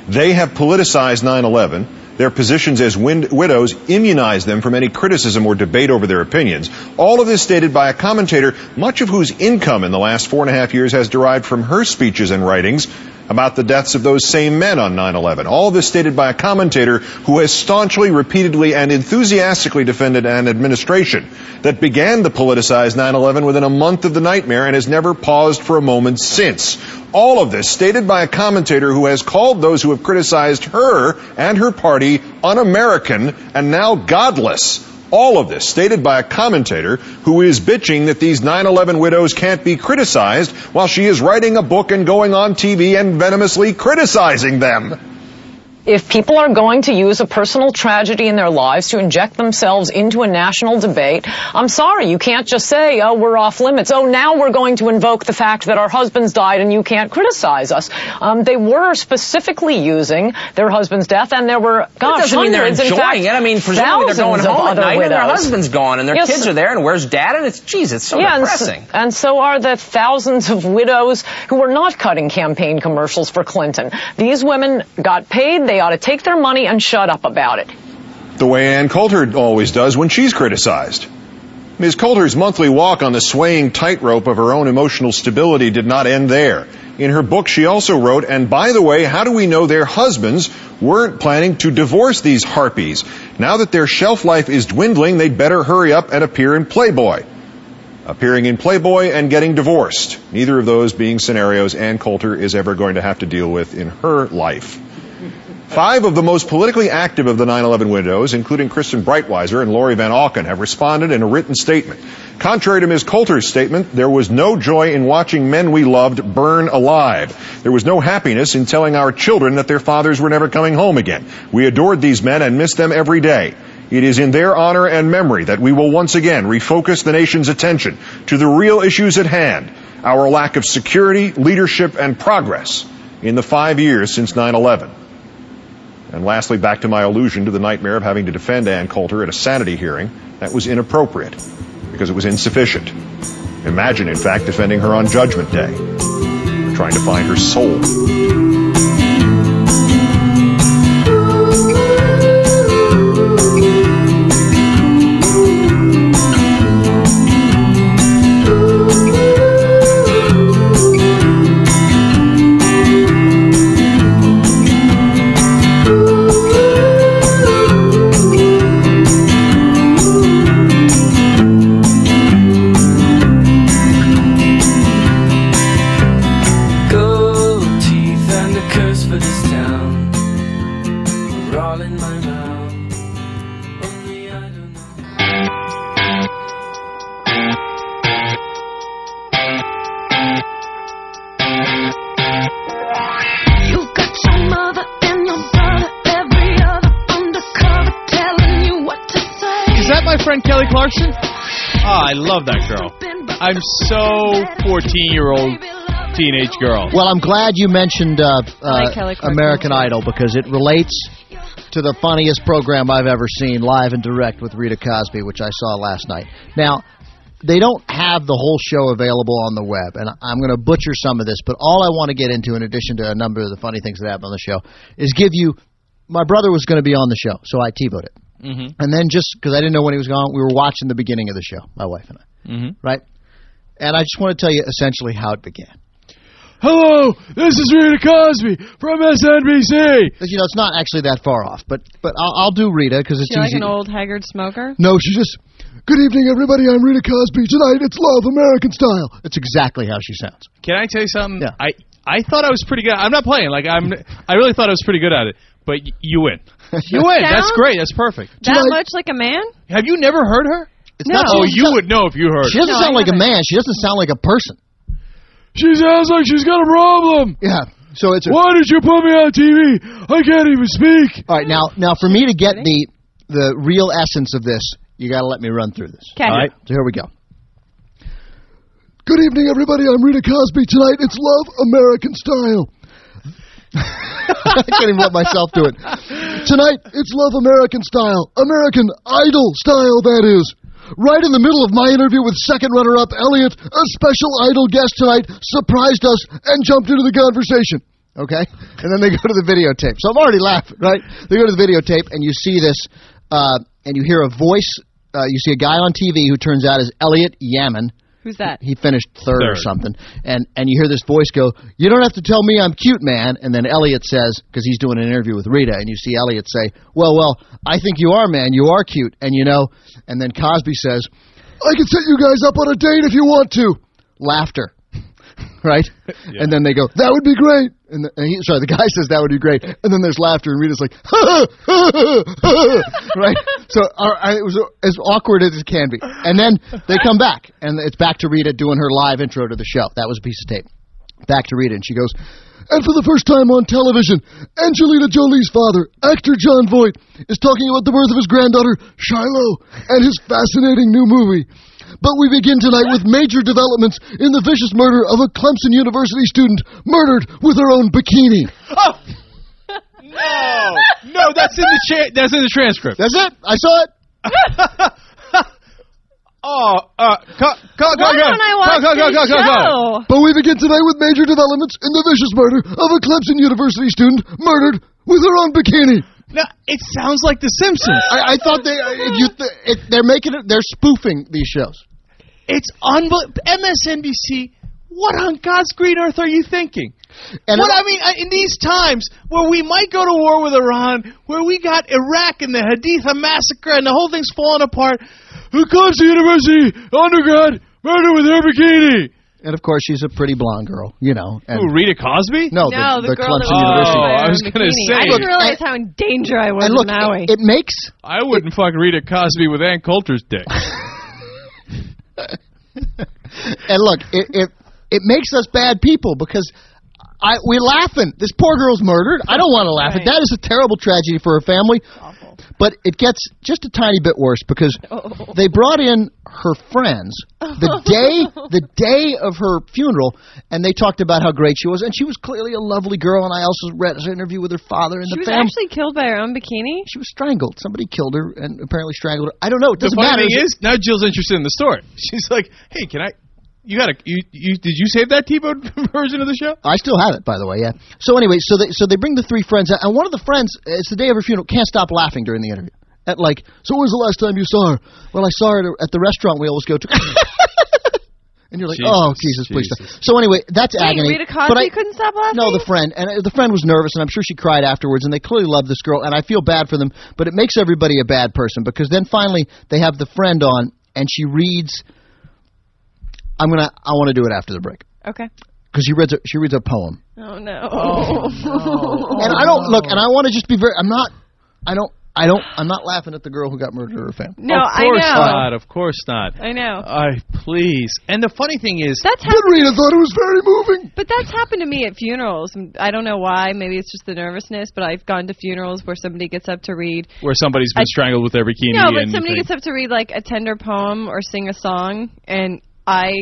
They have politicized 9-11. Their positions as win- widows immunize them from any criticism or debate over their opinions. All of this stated by a commentator, much of whose income in the last four and a half years has derived from her speeches and writings about the deaths of those same men on 9-11. All this stated by a commentator who has staunchly, repeatedly, and enthusiastically defended an administration that began to politicize 9-11 within a month of the nightmare and has never paused for a moment since. All of this stated by a commentator who has called those who have criticized her and her party un-American and now godless. All of this stated by a commentator who is bitching that these 9-11 widows can't be criticized while she is writing a book and going on TV and venomously criticizing them. If people are going to use a personal tragedy in their lives to inject themselves into a national debate, I'm sorry, you can't just say, oh, we're off limits. Oh, now we're going to invoke the fact that our husbands died and you can't criticize us. Um, they were specifically using their husband's death, and there were, gosh, doesn't mean they're enjoying fact, it. I mean, presumably they're going home at night and their husband's gone and their Yes. kids are there and where's dad? And it's, geez, it's so yeah, and so, depressing. and so are the thousands of widows who were not cutting campaign commercials for Clinton. These women got paid. They ought to take their money and shut up about it. The way Ann Coulter always does when she's criticized. Ms. Coulter's monthly walk on the swaying tightrope of her own emotional stability did not end there. In her book, she also wrote, and by the way, how do we know their husbands weren't planning to divorce these harpies? Now that their shelf life is dwindling, they'd better hurry up and appear in Playboy. Appearing in Playboy and getting divorced. Neither of those being scenarios Ann Coulter is ever going to have to deal with in her life. Five of the most politically active of the 9-11 widows, including Kristen Breitweiser and Lori Van Auken, have responded in a written statement. Contrary to Ms. Coulter's statement, there was no joy in watching men we loved burn alive. There was no happiness in telling our children that their fathers were never coming home again. We adored these men and missed them every day. It is in their honor and memory that we will once again refocus the nation's attention to the real issues at hand, our lack of security, leadership, and progress in the five years since 9-11. And lastly, back to my allusion to the nightmare of having to defend Ann Coulter at a sanity hearing. That was inappropriate because it was insufficient. Imagine, in fact, defending her on Judgment Day, trying to find her soul. I'm so 14 year old teenage girl. Well, I'm glad you mentioned uh, uh, Kelly Clarkson American Idol because it relates to the funniest program I've ever seen, live and direct with Rita Cosby, which I saw last night. Now, they don't have the whole show available on the web, and I'm going to butcher some of this, but all I want to get into, in addition to a number of the funny things that happen on the show, is give you. My brother was going to be on the show, so I TiVoed it. Mm-hmm. And then just because I didn't know when he was gone, we were watching the beginning of the show, my wife and I, Mm-hmm. right? And I just want to tell you essentially how it began. Hello, this is Rita Cosby from MSNBC. You know, it's not actually that far off, but but I'll, I'll do Rita because it's She like easy. an old haggard smoker? No, she just. Good evening, everybody. I'm Rita Cosby. Tonight it's love, American style. It's exactly how she sounds. Can I tell you something? Yeah. I I thought I was pretty good. I'm not playing. Like I'm. I really thought I was pretty good at it. But y- you win. You win. That's Sounds great. That's perfect. That much like a man? Have you never heard her? It's No. not- Oh, you doesn't- would know if you heard. She doesn't her. sound like a man. She doesn't sound like a person. She sounds like she's got a problem. Yeah. So it's. A, Why did you put me on TV? I can't even speak. All right, now now for me to get the the real essence of this, you got to let me run through this. 'Kay. All right. So here we go. Good evening, everybody. I'm Rita Cosby. Tonight it's love, American style. I can't even let myself do it. Tonight, it's Love American Style. American Idol style, that is. Right in the middle of my interview with second runner up Elliott, a special Idol guest tonight surprised us and jumped into the conversation. Okay? And then they go to the videotape. So I'm already laughing, right? They go to the videotape and you see this, uh, and you hear a voice. Uh, you see a guy on TV who turns out is Elliott Yamin. Who's that? He finished third, or something, and and you hear this voice go, "You don't have to tell me I'm cute, man." And then Elliott says, because he's doing an interview with Rita, and you see Elliott say, "Well, well, I think you are, man. You are cute." And you know, and then Cosby says, "I can set you guys up on a date if you want to." Laughter, right? And then they go, "That would be great." And, the, and he, sorry, the guy says that would be great, and then there's laughter, and Rita's like, right? So uh, I- it was as awkward as it can be. And then they come back, and it's back to Rita doing her live intro to the show. That was a piece of tape. Back to Rita, and she goes, And for the first time on television, Angelina Jolie's father, actor Jon Voight, is talking about the birth of his granddaughter, Shiloh, and his fascinating new movie. But we begin tonight with major developments in the vicious murder of a Clemson University student murdered with her own bikini. Oh! No, no, that's in the cha- that's in the transcript. That's it. I saw it. Oh, uh, go, go, go, Why go, don't I watch go, go, this go, go, go. But we begin tonight with major developments in the vicious murder of a Clemson University student murdered with her own bikini. No, it sounds like The Simpsons. I, I thought they if you th- if they're making it they're spoofing these shows. It's unbelievable. MSNBC. What on God's green earth are you thinking? And what I mean, uh, in these times where we might go to war with Iran, where we got Iraq and the Haditha massacre and the whole thing's falling apart, who comes to University undergrad murder with her bikini? And of course she's a pretty blonde girl, you know. And Who, Rita Cosby? No, No, the, the girl that Clemson was University. Oh, I was gonna say. I didn't realize how in danger I was and look, in Maui. it, it makes I wouldn't fuck Rita Cosby with Ann Coulter's dick. and look, it, it it makes us bad people because I we're laughing. This poor girl's murdered. I don't want to laugh at that. Is a terrible tragedy for her family. But it gets just a tiny bit worse because oh. they brought in her friends the day the day of her funeral, and they talked about how great she was, and she was clearly a lovely girl. And I also read an interview with her father and the family. she was family. actually killed by her own bikini. She was strangled. Somebody killed her and apparently strangled her. I don't know. It the doesn't funny matter. thing is, now Jill's interested in the story. She's like, "Hey, can I? You got to you, you did you save that TiVo version of the show? I still have it, by the way. Yeah. So anyway, so they so they bring the three friends, out, and one of the friends, it's the day of her funeral, can't stop laughing during the interview. At like, so when was the last time you saw her? Well, I saw her at, at the restaurant we always go to. and you're like, Jesus, oh Jesus, please. Jesus. Stop. So anyway, that's Wait, agony. Rita Cosby but I, couldn't stop laughing. no, the friend, and uh, the friend was nervous, and I'm sure she cried afterwards. And they clearly love this girl, and I feel bad for them. But it makes everybody a bad person because then finally they have the friend on, and she reads. I'm gonna. I want to do it after the break Okay. because she reads. A, she reads a poem. Oh no. Oh, and I don't look, and I want to just be very. I'm not. I don't. I don't. I'm not laughing at the girl who got murdered or her family. No, of I course know. not. Of course not. I know. I please. And the funny thing is, That's But Rita thought it was very moving. But that's happened to me at funerals. I don't know why. Maybe it's just the nervousness. But I've gone to funerals where somebody gets up to read. where somebody's been I- strangled with their bikini. No, but and somebody you gets up to read like a tender poem or sing a song, and I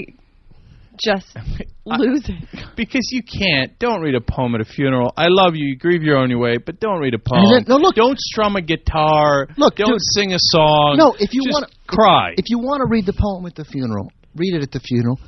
just lose it. because you can't. Don't read a poem at a funeral. I love you. You grieve your own way, but don't read a poem. then- no, look- don't strum a guitar. Look, don't dude. sing a song. No, if you want to cry. if you want to read the poem at the funeral, read it at the funeral.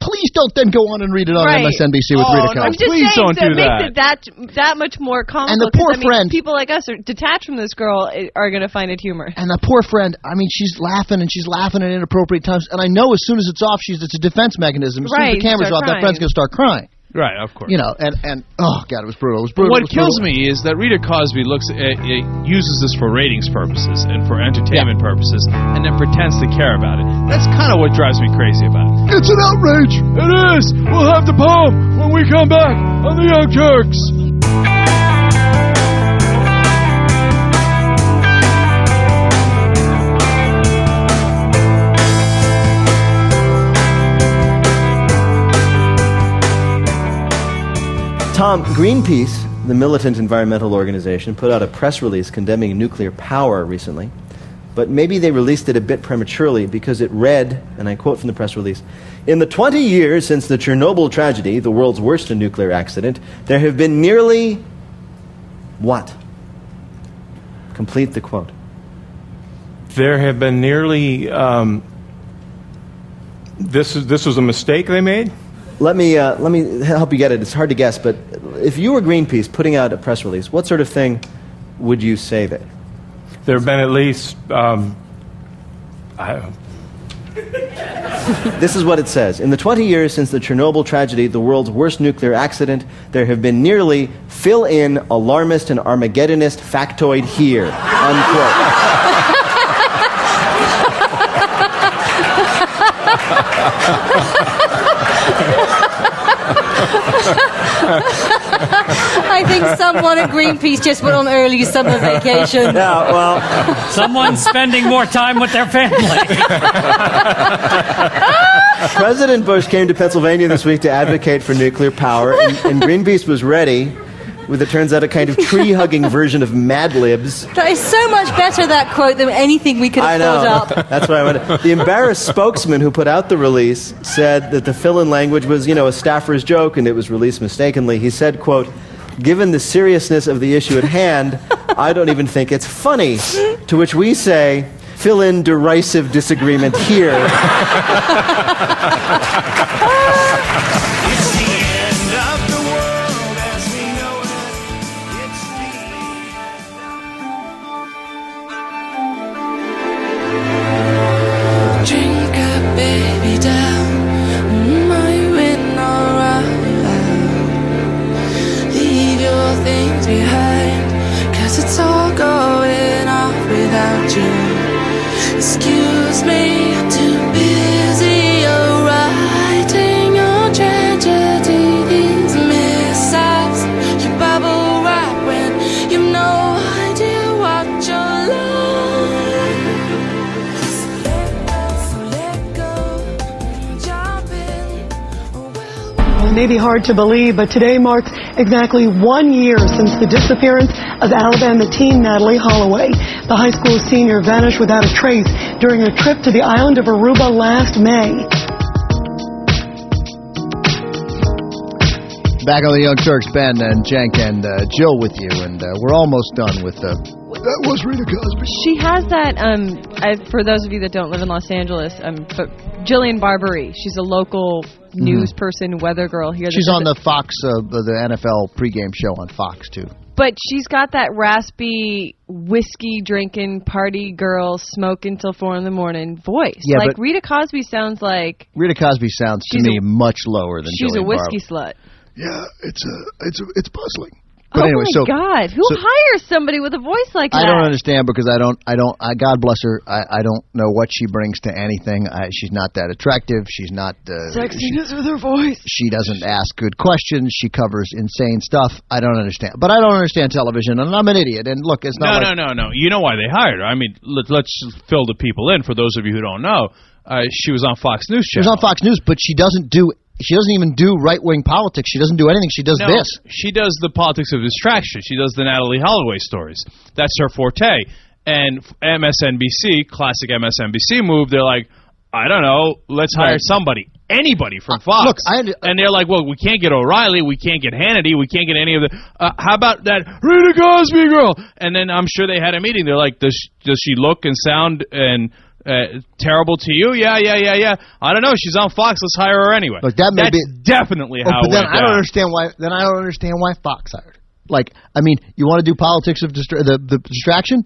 Please don't then go on and read it on Right. MSNBC with Oh, Rita no, Cosby. I'm Please don't do it makes that. it that that much more comical. And the poor I mean, friend- people like us are detached from this girl eh, are going to find it humor. And the poor friend, I mean, she's laughing and she's laughing at inappropriate times. And I know as soon as it's off, she's it's a defense mechanism. As soon Right, as the camera's off, that friend's going to start crying. Right, of course. You know, and and oh god, it was brutal. It was brutal. what was kills brutal. me is that Rita Cosby looks at, uh, uses this for ratings purposes and for entertainment purposes, and then pretends to care about it. That's kind of what drives me crazy about it. It's an outrage. It is. We'll have the poem when we come back on the Young Turks. Tom, Greenpeace, the militant environmental organization, put out a press release condemning nuclear power recently. But maybe they released it a bit prematurely because it read, and I quote from the press release In the 20 years since the Chernobyl tragedy, the world's worst nuclear accident, there have been nearly. What? Complete the quote. There have been nearly. Um, this is this was a mistake they made. Let me, uh, let me help you get it. It's hard to guess, but if you were Greenpeace putting out a press release, what sort of thing would you say there? There have been at least. Um, I, This is what it says. In the 20 years since the Chernobyl tragedy, the world's worst nuclear accident, there have been nearly fill in alarmist and Armageddonist factoid here. Unquote. I think someone at Greenpeace just went on early summer vacation. Yeah, well, Someone's spending more time with their family. President Bush came to Pennsylvania this week to advocate for nuclear power, and, and Greenpeace was ready with, it turns out, a kind of tree hugging version of Mad Libs. That is so much better, that quote, than anything we could I have know. thought up. That's what I wanted. The embarrassed spokesman who put out the release said that the fill-in language was, you know, a staffer's joke and it was released mistakenly. He said, quote, Given the seriousness of the issue at hand, I don't even think it's funny. To which we say, fill in derisive disagreement here. may be hard to believe, but today marks exactly one year since the disappearance of Alabama teen Natalee Holloway. The high school senior vanished without a trace during a trip to the island of Aruba last May. Back on the Young Turks, Ben and Cenk and uh, Jill with you, and uh, we're almost done with the. That was Rita Cosby. She has that. Um, I, for those of you that don't live in Los Angeles, um, but Jillian Barberie. She's a local news person, weather girl here. She's on the Fox, uh, the NFL pregame show on Fox too. But she's got that raspy, whiskey drinking, party girl, smoking till four in the morning voice. Yeah, like but- Rita Cosby sounds like Rita Cosby sounds to She's a- me much lower than she's a whiskey Barber. slut. Yeah, it's a, it's a, it's puzzling. But oh anyway, my so God, who so- hires somebody with a voice like I that? I don't understand because I don't, I don't, I, God bless her. I, I don't know what she brings to anything. I, she's not that attractive. She's not. Uh, she, Sexiness with her voice. she doesn't ask good questions. She covers insane stuff. I don't understand. But I don't understand television, and I'm an idiot. And look, it's No, like no, no, no. You know why they hired her. I mean, let, let's fill the people in. For those of you who don't know, uh, she was on Fox News she was on Fox News, but she doesn't do. She doesn't even do right wing politics. She doesn't do anything. She does no, this. She does the politics of distraction. She does the Natalee Holloway stories. That's her forte. And MSNBC, classic MSNBC move, they're like, I don't know, let's hire Right. somebody, anybody from Fox. look, I under- and they're like, well, we can't get O'Reilly, we can't get Hannity, we can't get any of the. Uh, how about that Rita Cosby girl? And then I'm sure they had a meeting. They're like, does does she look and sound and uh, terrible to you? Yeah, yeah, yeah, yeah. I don't know. She's on Fox. Let's hire her anyway. Look, that may That's be- definitely Oh, how. but it then I don't down. understand why. Then I don't understand why Fox hired. Like, I mean, you want to do politics of distra- the the distraction?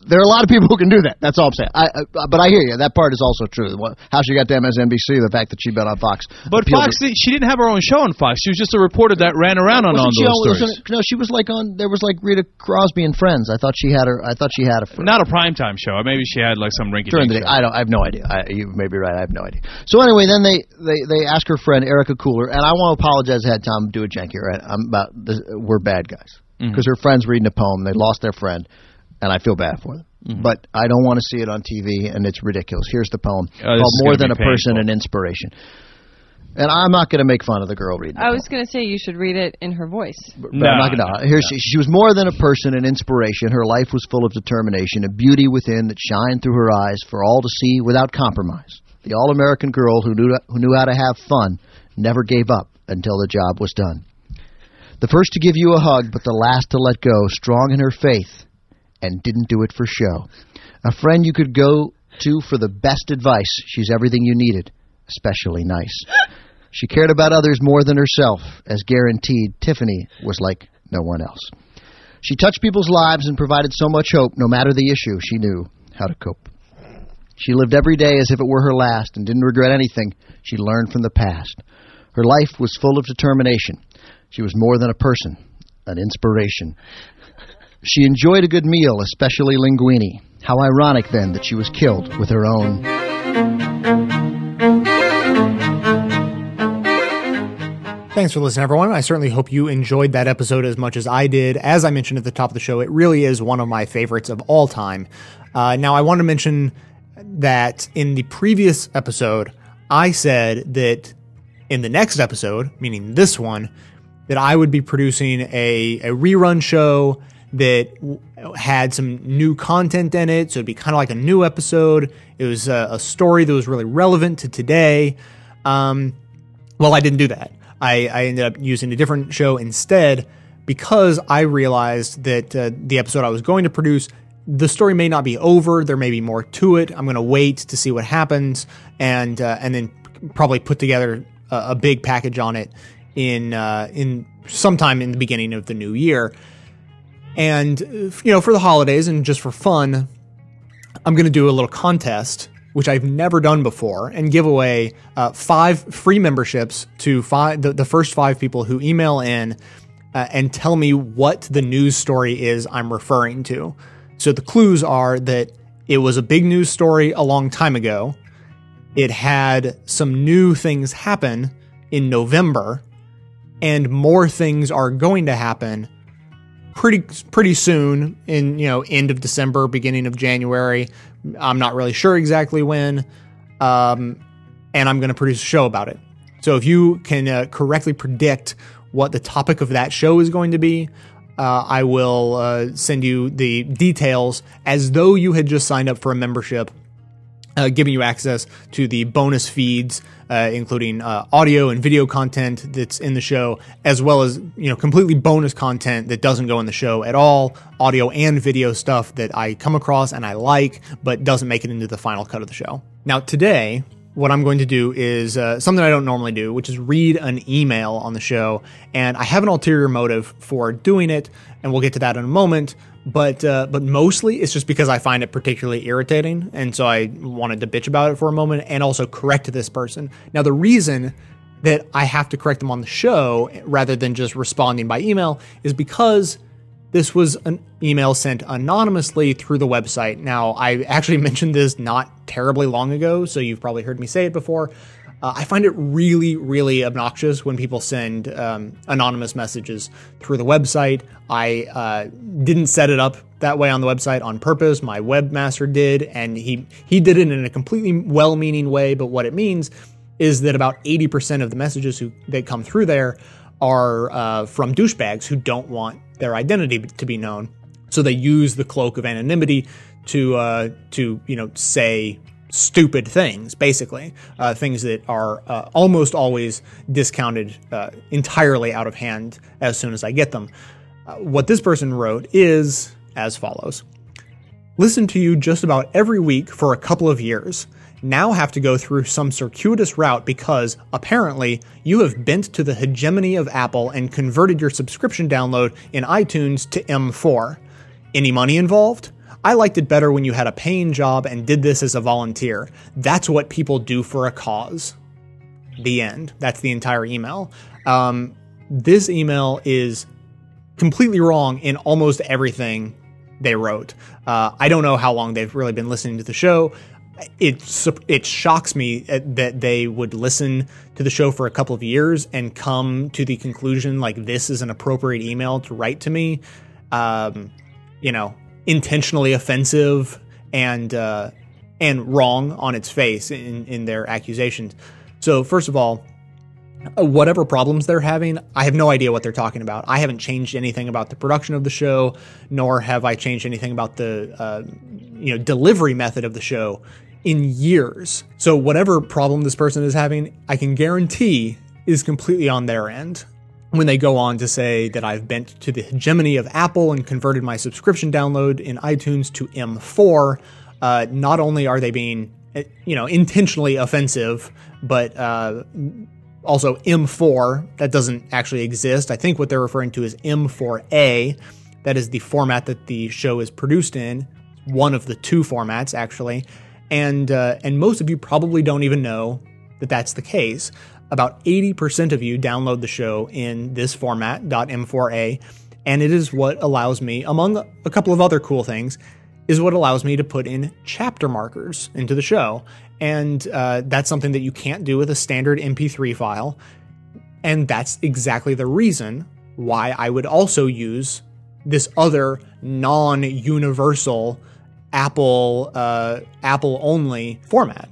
There are a lot of people who can do that. That's all I'm saying. I, but I hear you. That part is also true. How she got to MSNBC, the fact that she'd been on Fox. But Fox, to- she didn't have her own show on Fox. She was just a reporter that ran around on, on those on- stories. no, she was like on. There was like Rita Crosby and Friends. I thought she had her. I thought she had a. Not a primetime show. Maybe she had like some rinky during the day. I don't. I have no idea. I, you may be right. I have no idea. So anyway, then they they they ask her friend Erica Cooler, and I want to apologize ahead time. Do a janky. Right? I'm about. This, we're bad guys mm-hmm. because her friend's reading a poem. They lost their friend, and I feel bad for them. Mm-hmm. But I don't want to see it on TV, and it's ridiculous. Here's the poem Oh, called "More Than a be Person, an Inspiration." And I'm not going to make fun of the girl reading. I was going to say you should read it in her voice. But I'm not gonna. Here she, she was more than a person, an inspiration. Her life was full of determination, a beauty within that shined through her eyes for all to see without compromise. The all-American girl who knew who knew how to have fun, never gave up until the job was done. The first to give you a hug, but the last to let go, strong in her faith, and didn't do it for show. A friend you could go to for the best advice. She's everything you needed, especially nice. She cared about others more than herself, as guaranteed Tiffany was like no one else. She touched people's lives and provided so much hope, no matter the issue, she knew how to cope. She lived every day as if it were her last and didn't regret anything she learned from the past. Her life was full of determination. She was more than a person, an inspiration. She enjoyed a good meal, especially linguine. How ironic, then, that she was killed with her own Thanks for listening, everyone. I certainly hope you enjoyed that episode as much as I did. As I mentioned at the top of the show, it really is one of my favorites of all time. Uh, now, I want to mention that in the previous episode, I said that in the next episode, meaning this one, that I would be producing a, a rerun show that had some new content in it. So it'd be kind of like a new episode. It was a, a story that was really relevant to today. Um, well, I didn't do that. I, I ended up using a different show instead because I realized that uh, the episode I was going to produce, the story may not be over. There may be more to it. I'm going to wait to see what happens and uh, and then probably put together a, a big package on it in uh, in sometime in the beginning of the new year. And you know, for the holidays and just for fun, I'm going to do a little contest, which I've never done before, and give away uh, five free memberships to five the, the first five people who email in uh, and tell me what the news story is I'm referring to. So the clues are that it was a big news story a long time ago. It had some new things happen in November, and more things are going to happen pretty pretty soon in you know end of December, beginning of January. I'm not really sure exactly when, um, and I'm going to produce a show about it. So if you can uh, correctly predict what the topic of that show is going to be, uh, I will uh, send you the details as though you had just signed up for a membership uh, giving you access to the bonus feeds, uh, including uh, audio and video content that's in the show, as well as you know completely bonus content that doesn't go in the show at all, audio and video stuff that I come across and I like, but doesn't make it into the final cut of the show. Now today. What I'm going to do is uh, something I don't normally do, which is read an email on the show. And I have an ulterior motive for doing it, and we'll get to that in a moment but uh, but mostly it's just because I find it particularly irritating, and so I wanted to bitch about it for a moment and also correct this person. Now the reason that I have to correct them on the show rather than just responding by email is because this was an email sent anonymously through the website. Now I actually mentioned this not terribly long ago, so you've probably heard me say it before. Uh, I find it really, really obnoxious when people send um, anonymous messages through the website. I uh, didn't set it up that way on the website on purpose. My webmaster did, and he he did it in a completely well-meaning way. But what it means is that about 80% of the messages who that come through there are uh, from douchebags who don't want their identity to be known. So they use the cloak of anonymity to uh, to you know say stupid things, basically, uh, things that are uh, almost always discounted uh, entirely out of hand as soon as I get them. Uh, what this person wrote is as follows Listen to you just about every week for a couple of years. Now have to go through some circuitous route because, apparently, you have bent to the hegemony of Apple and converted your subscription download in iTunes to M4. Any money involved? I liked it better when you had a paying job and did this as a volunteer. That's what people do for a cause. The end. That's the entire email. Um, this email is completely wrong in almost everything they wrote. Uh, I don't know how long they've really been listening to the show. It it shocks me that they would listen to the show for a couple of years and come to the conclusion like this is an appropriate email to write to me. Um, you know, intentionally offensive and uh, and wrong on its face in, in their accusations. So first of all, uh, whatever problems they're having, I have no idea what they're talking about. I haven't changed anything about the production of the show, nor have I changed anything about the uh, you know delivery method of the show in years. So whatever problem this person is having, I can guarantee is completely on their end when they go on to say that I've bent to the hegemony of Apple and converted my subscription download in iTunes to M4, uh, not only are they being, eh, you know, intentionally offensive, but uh, also M4 that doesn't actually exist. I think what they're referring to is M4A. That is the format that the show is produced in, one of the two formats actually, and uh, and most of you probably don't even know that that's the case. About 80% of you download the show in this format, .m4a, and it is what allows me, among a couple of other cool things, is what allows me to put in chapter markers into the show. And uh, that's something that you can't do with a standard MP3 file. And that's exactly the reason why I would also use this other non-universal Apple uh, Apple only format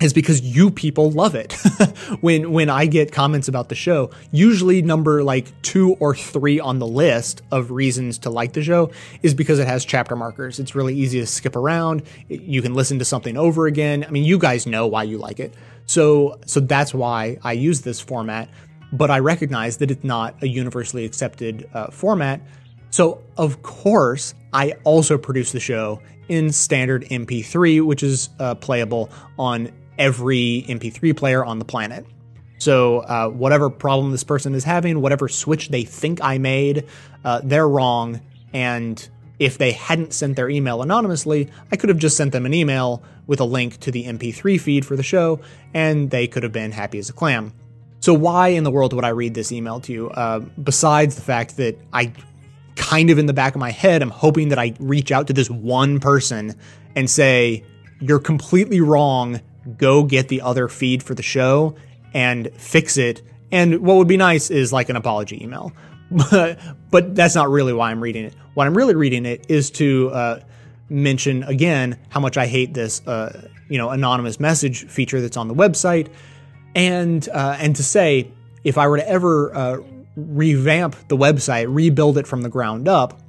is because you people love it. when when I get comments about the show, usually number like 2 or 3 on the list of reasons to like the show is because it has chapter markers. It's really easy to skip around. You can listen to something over again. I mean, you guys know why you like it. So so that's why I use this format, but I recognize that it's not a universally accepted uh, format. So, of course, I also produce the show in standard MP3, which is uh, playable on every MP3 player on the planet. So, uh, whatever problem this person is having, whatever switch they think I made, uh, they're wrong. And if they hadn't sent their email anonymously, I could have just sent them an email with a link to the MP3 feed for the show, and they could have been happy as a clam. So, why in the world would I read this email to you? Uh, besides the fact that I kind of in the back of my head, I'm hoping that I reach out to this one person and say, You're completely wrong. Go get the other feed for the show and fix it. And what would be nice is like an apology email. But, but that's not really why I'm reading it. What I'm really reading it is to uh, mention again how much I hate this, uh, you know, anonymous message feature that's on the website, and uh, and to say if I were to ever uh, revamp the website, rebuild it from the ground up,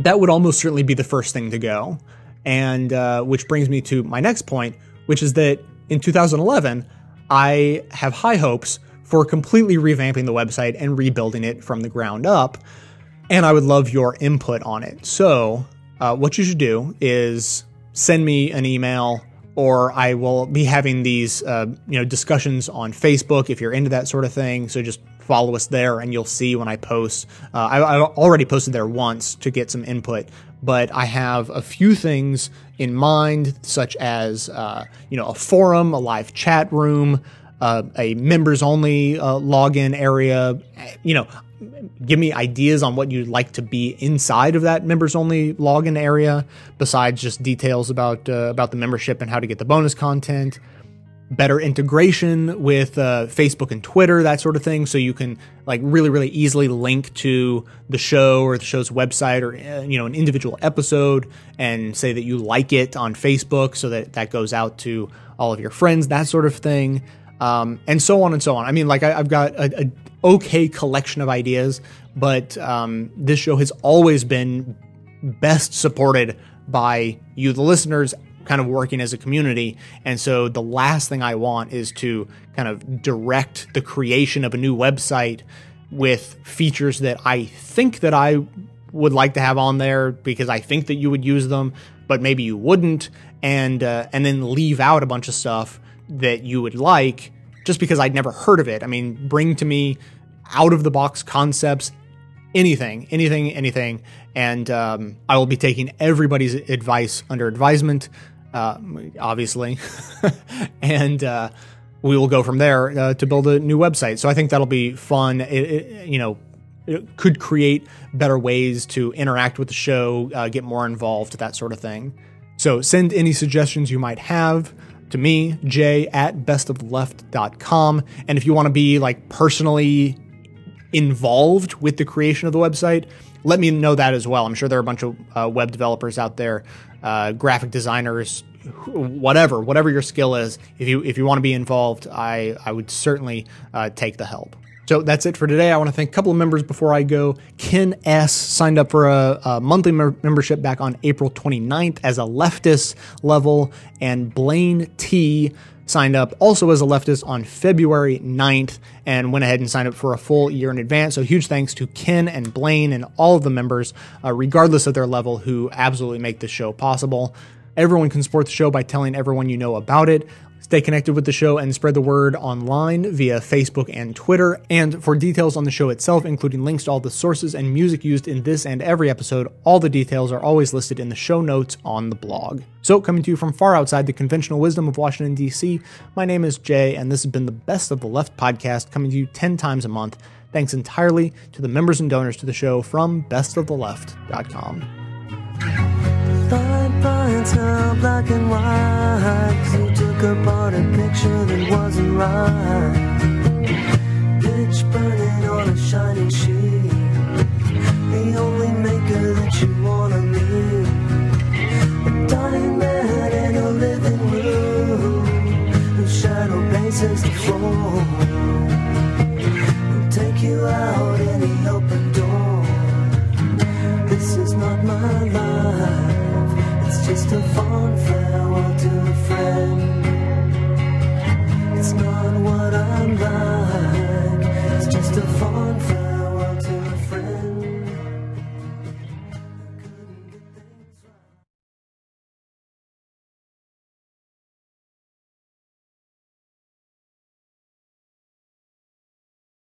that would almost certainly be the first thing to go. And uh, which brings me to my next point, which is that in 2011, I have high hopes for completely revamping the website and rebuilding it from the ground up. And I would love your input on it. So, uh, what you should do is send me an email or I will be having these uh, you know discussions on Facebook if you're into that sort of thing. So just follow us there, and you'll see when I post. Uh, I, I've already posted there once to get some input, but I have a few things in mind, such as uh, you know a forum, a live chat room, uh, a members only uh, login area. You know, give me ideas on what you'd like to be inside of that members only login area besides just details about uh, about the membership and how to get the bonus content better integration with uh, facebook and twitter that sort of thing so you can like really really easily link to the show or the show's website or uh, you know an individual episode and say that you like it on facebook so that that goes out to all of your friends that sort of thing um, and so on and so on. I mean, like I, have got a, a, okay collection of ideas, but um, this show has always been best supported by you, the listeners, kind of working as a community. And so the last thing I want is to kind of direct the creation of a new website with features that I think that I would like to have on there because I think that you would use them, but maybe you wouldn't, and uh, and then leave out a bunch of stuff that you would like just because I'd never heard of it. I mean, bring to me out of the box concepts, anything, anything, anything. And um, I will be taking everybody's advice under advisement, uh, obviously. and uh, we will go from there uh, to build a new website. So I think that'll be fun. It, it, you know, it could create better ways to interact with the show, uh, get more involved, that sort of thing. So send any suggestions you might have to me, jay at bestoftheleft.com. And if you want to be like personally involved with the creation of the website, let me know that as well. I'm sure there are a bunch of uh, web developers out there, uh, graphic designers, whatever, whatever your skill is. If you if you want to be involved, I I would certainly uh, take the help. So that's it for today. I want to thank a couple of members before I go. Ken S. signed up for a, a monthly mer- membership back on April 29th as a leftist level, and Blaine T signed up also as a leftist on February 9th and went ahead and signed up for a full year in advance. So huge thanks to Ken and Blaine and all of the members, uh, regardless of their level, who absolutely make this show possible. Everyone can support the show by telling everyone you know about it. Stay connected with the show and spread the word online via Facebook and Twitter. And for details on the show itself, including links to all the sources and music used in this and every episode, all the details are always listed in the show notes on the blog. So, coming to you from far outside the conventional wisdom of Washington, D.C., my name is Jay, and this has been the Best of the Left podcast coming to you 10 times a month. Thanks entirely to the members and donors to the show from bestoftheleft.com into black and white. You took apart a picture that wasn't right. Bitch burning on a shining sheet. The only maker that you want.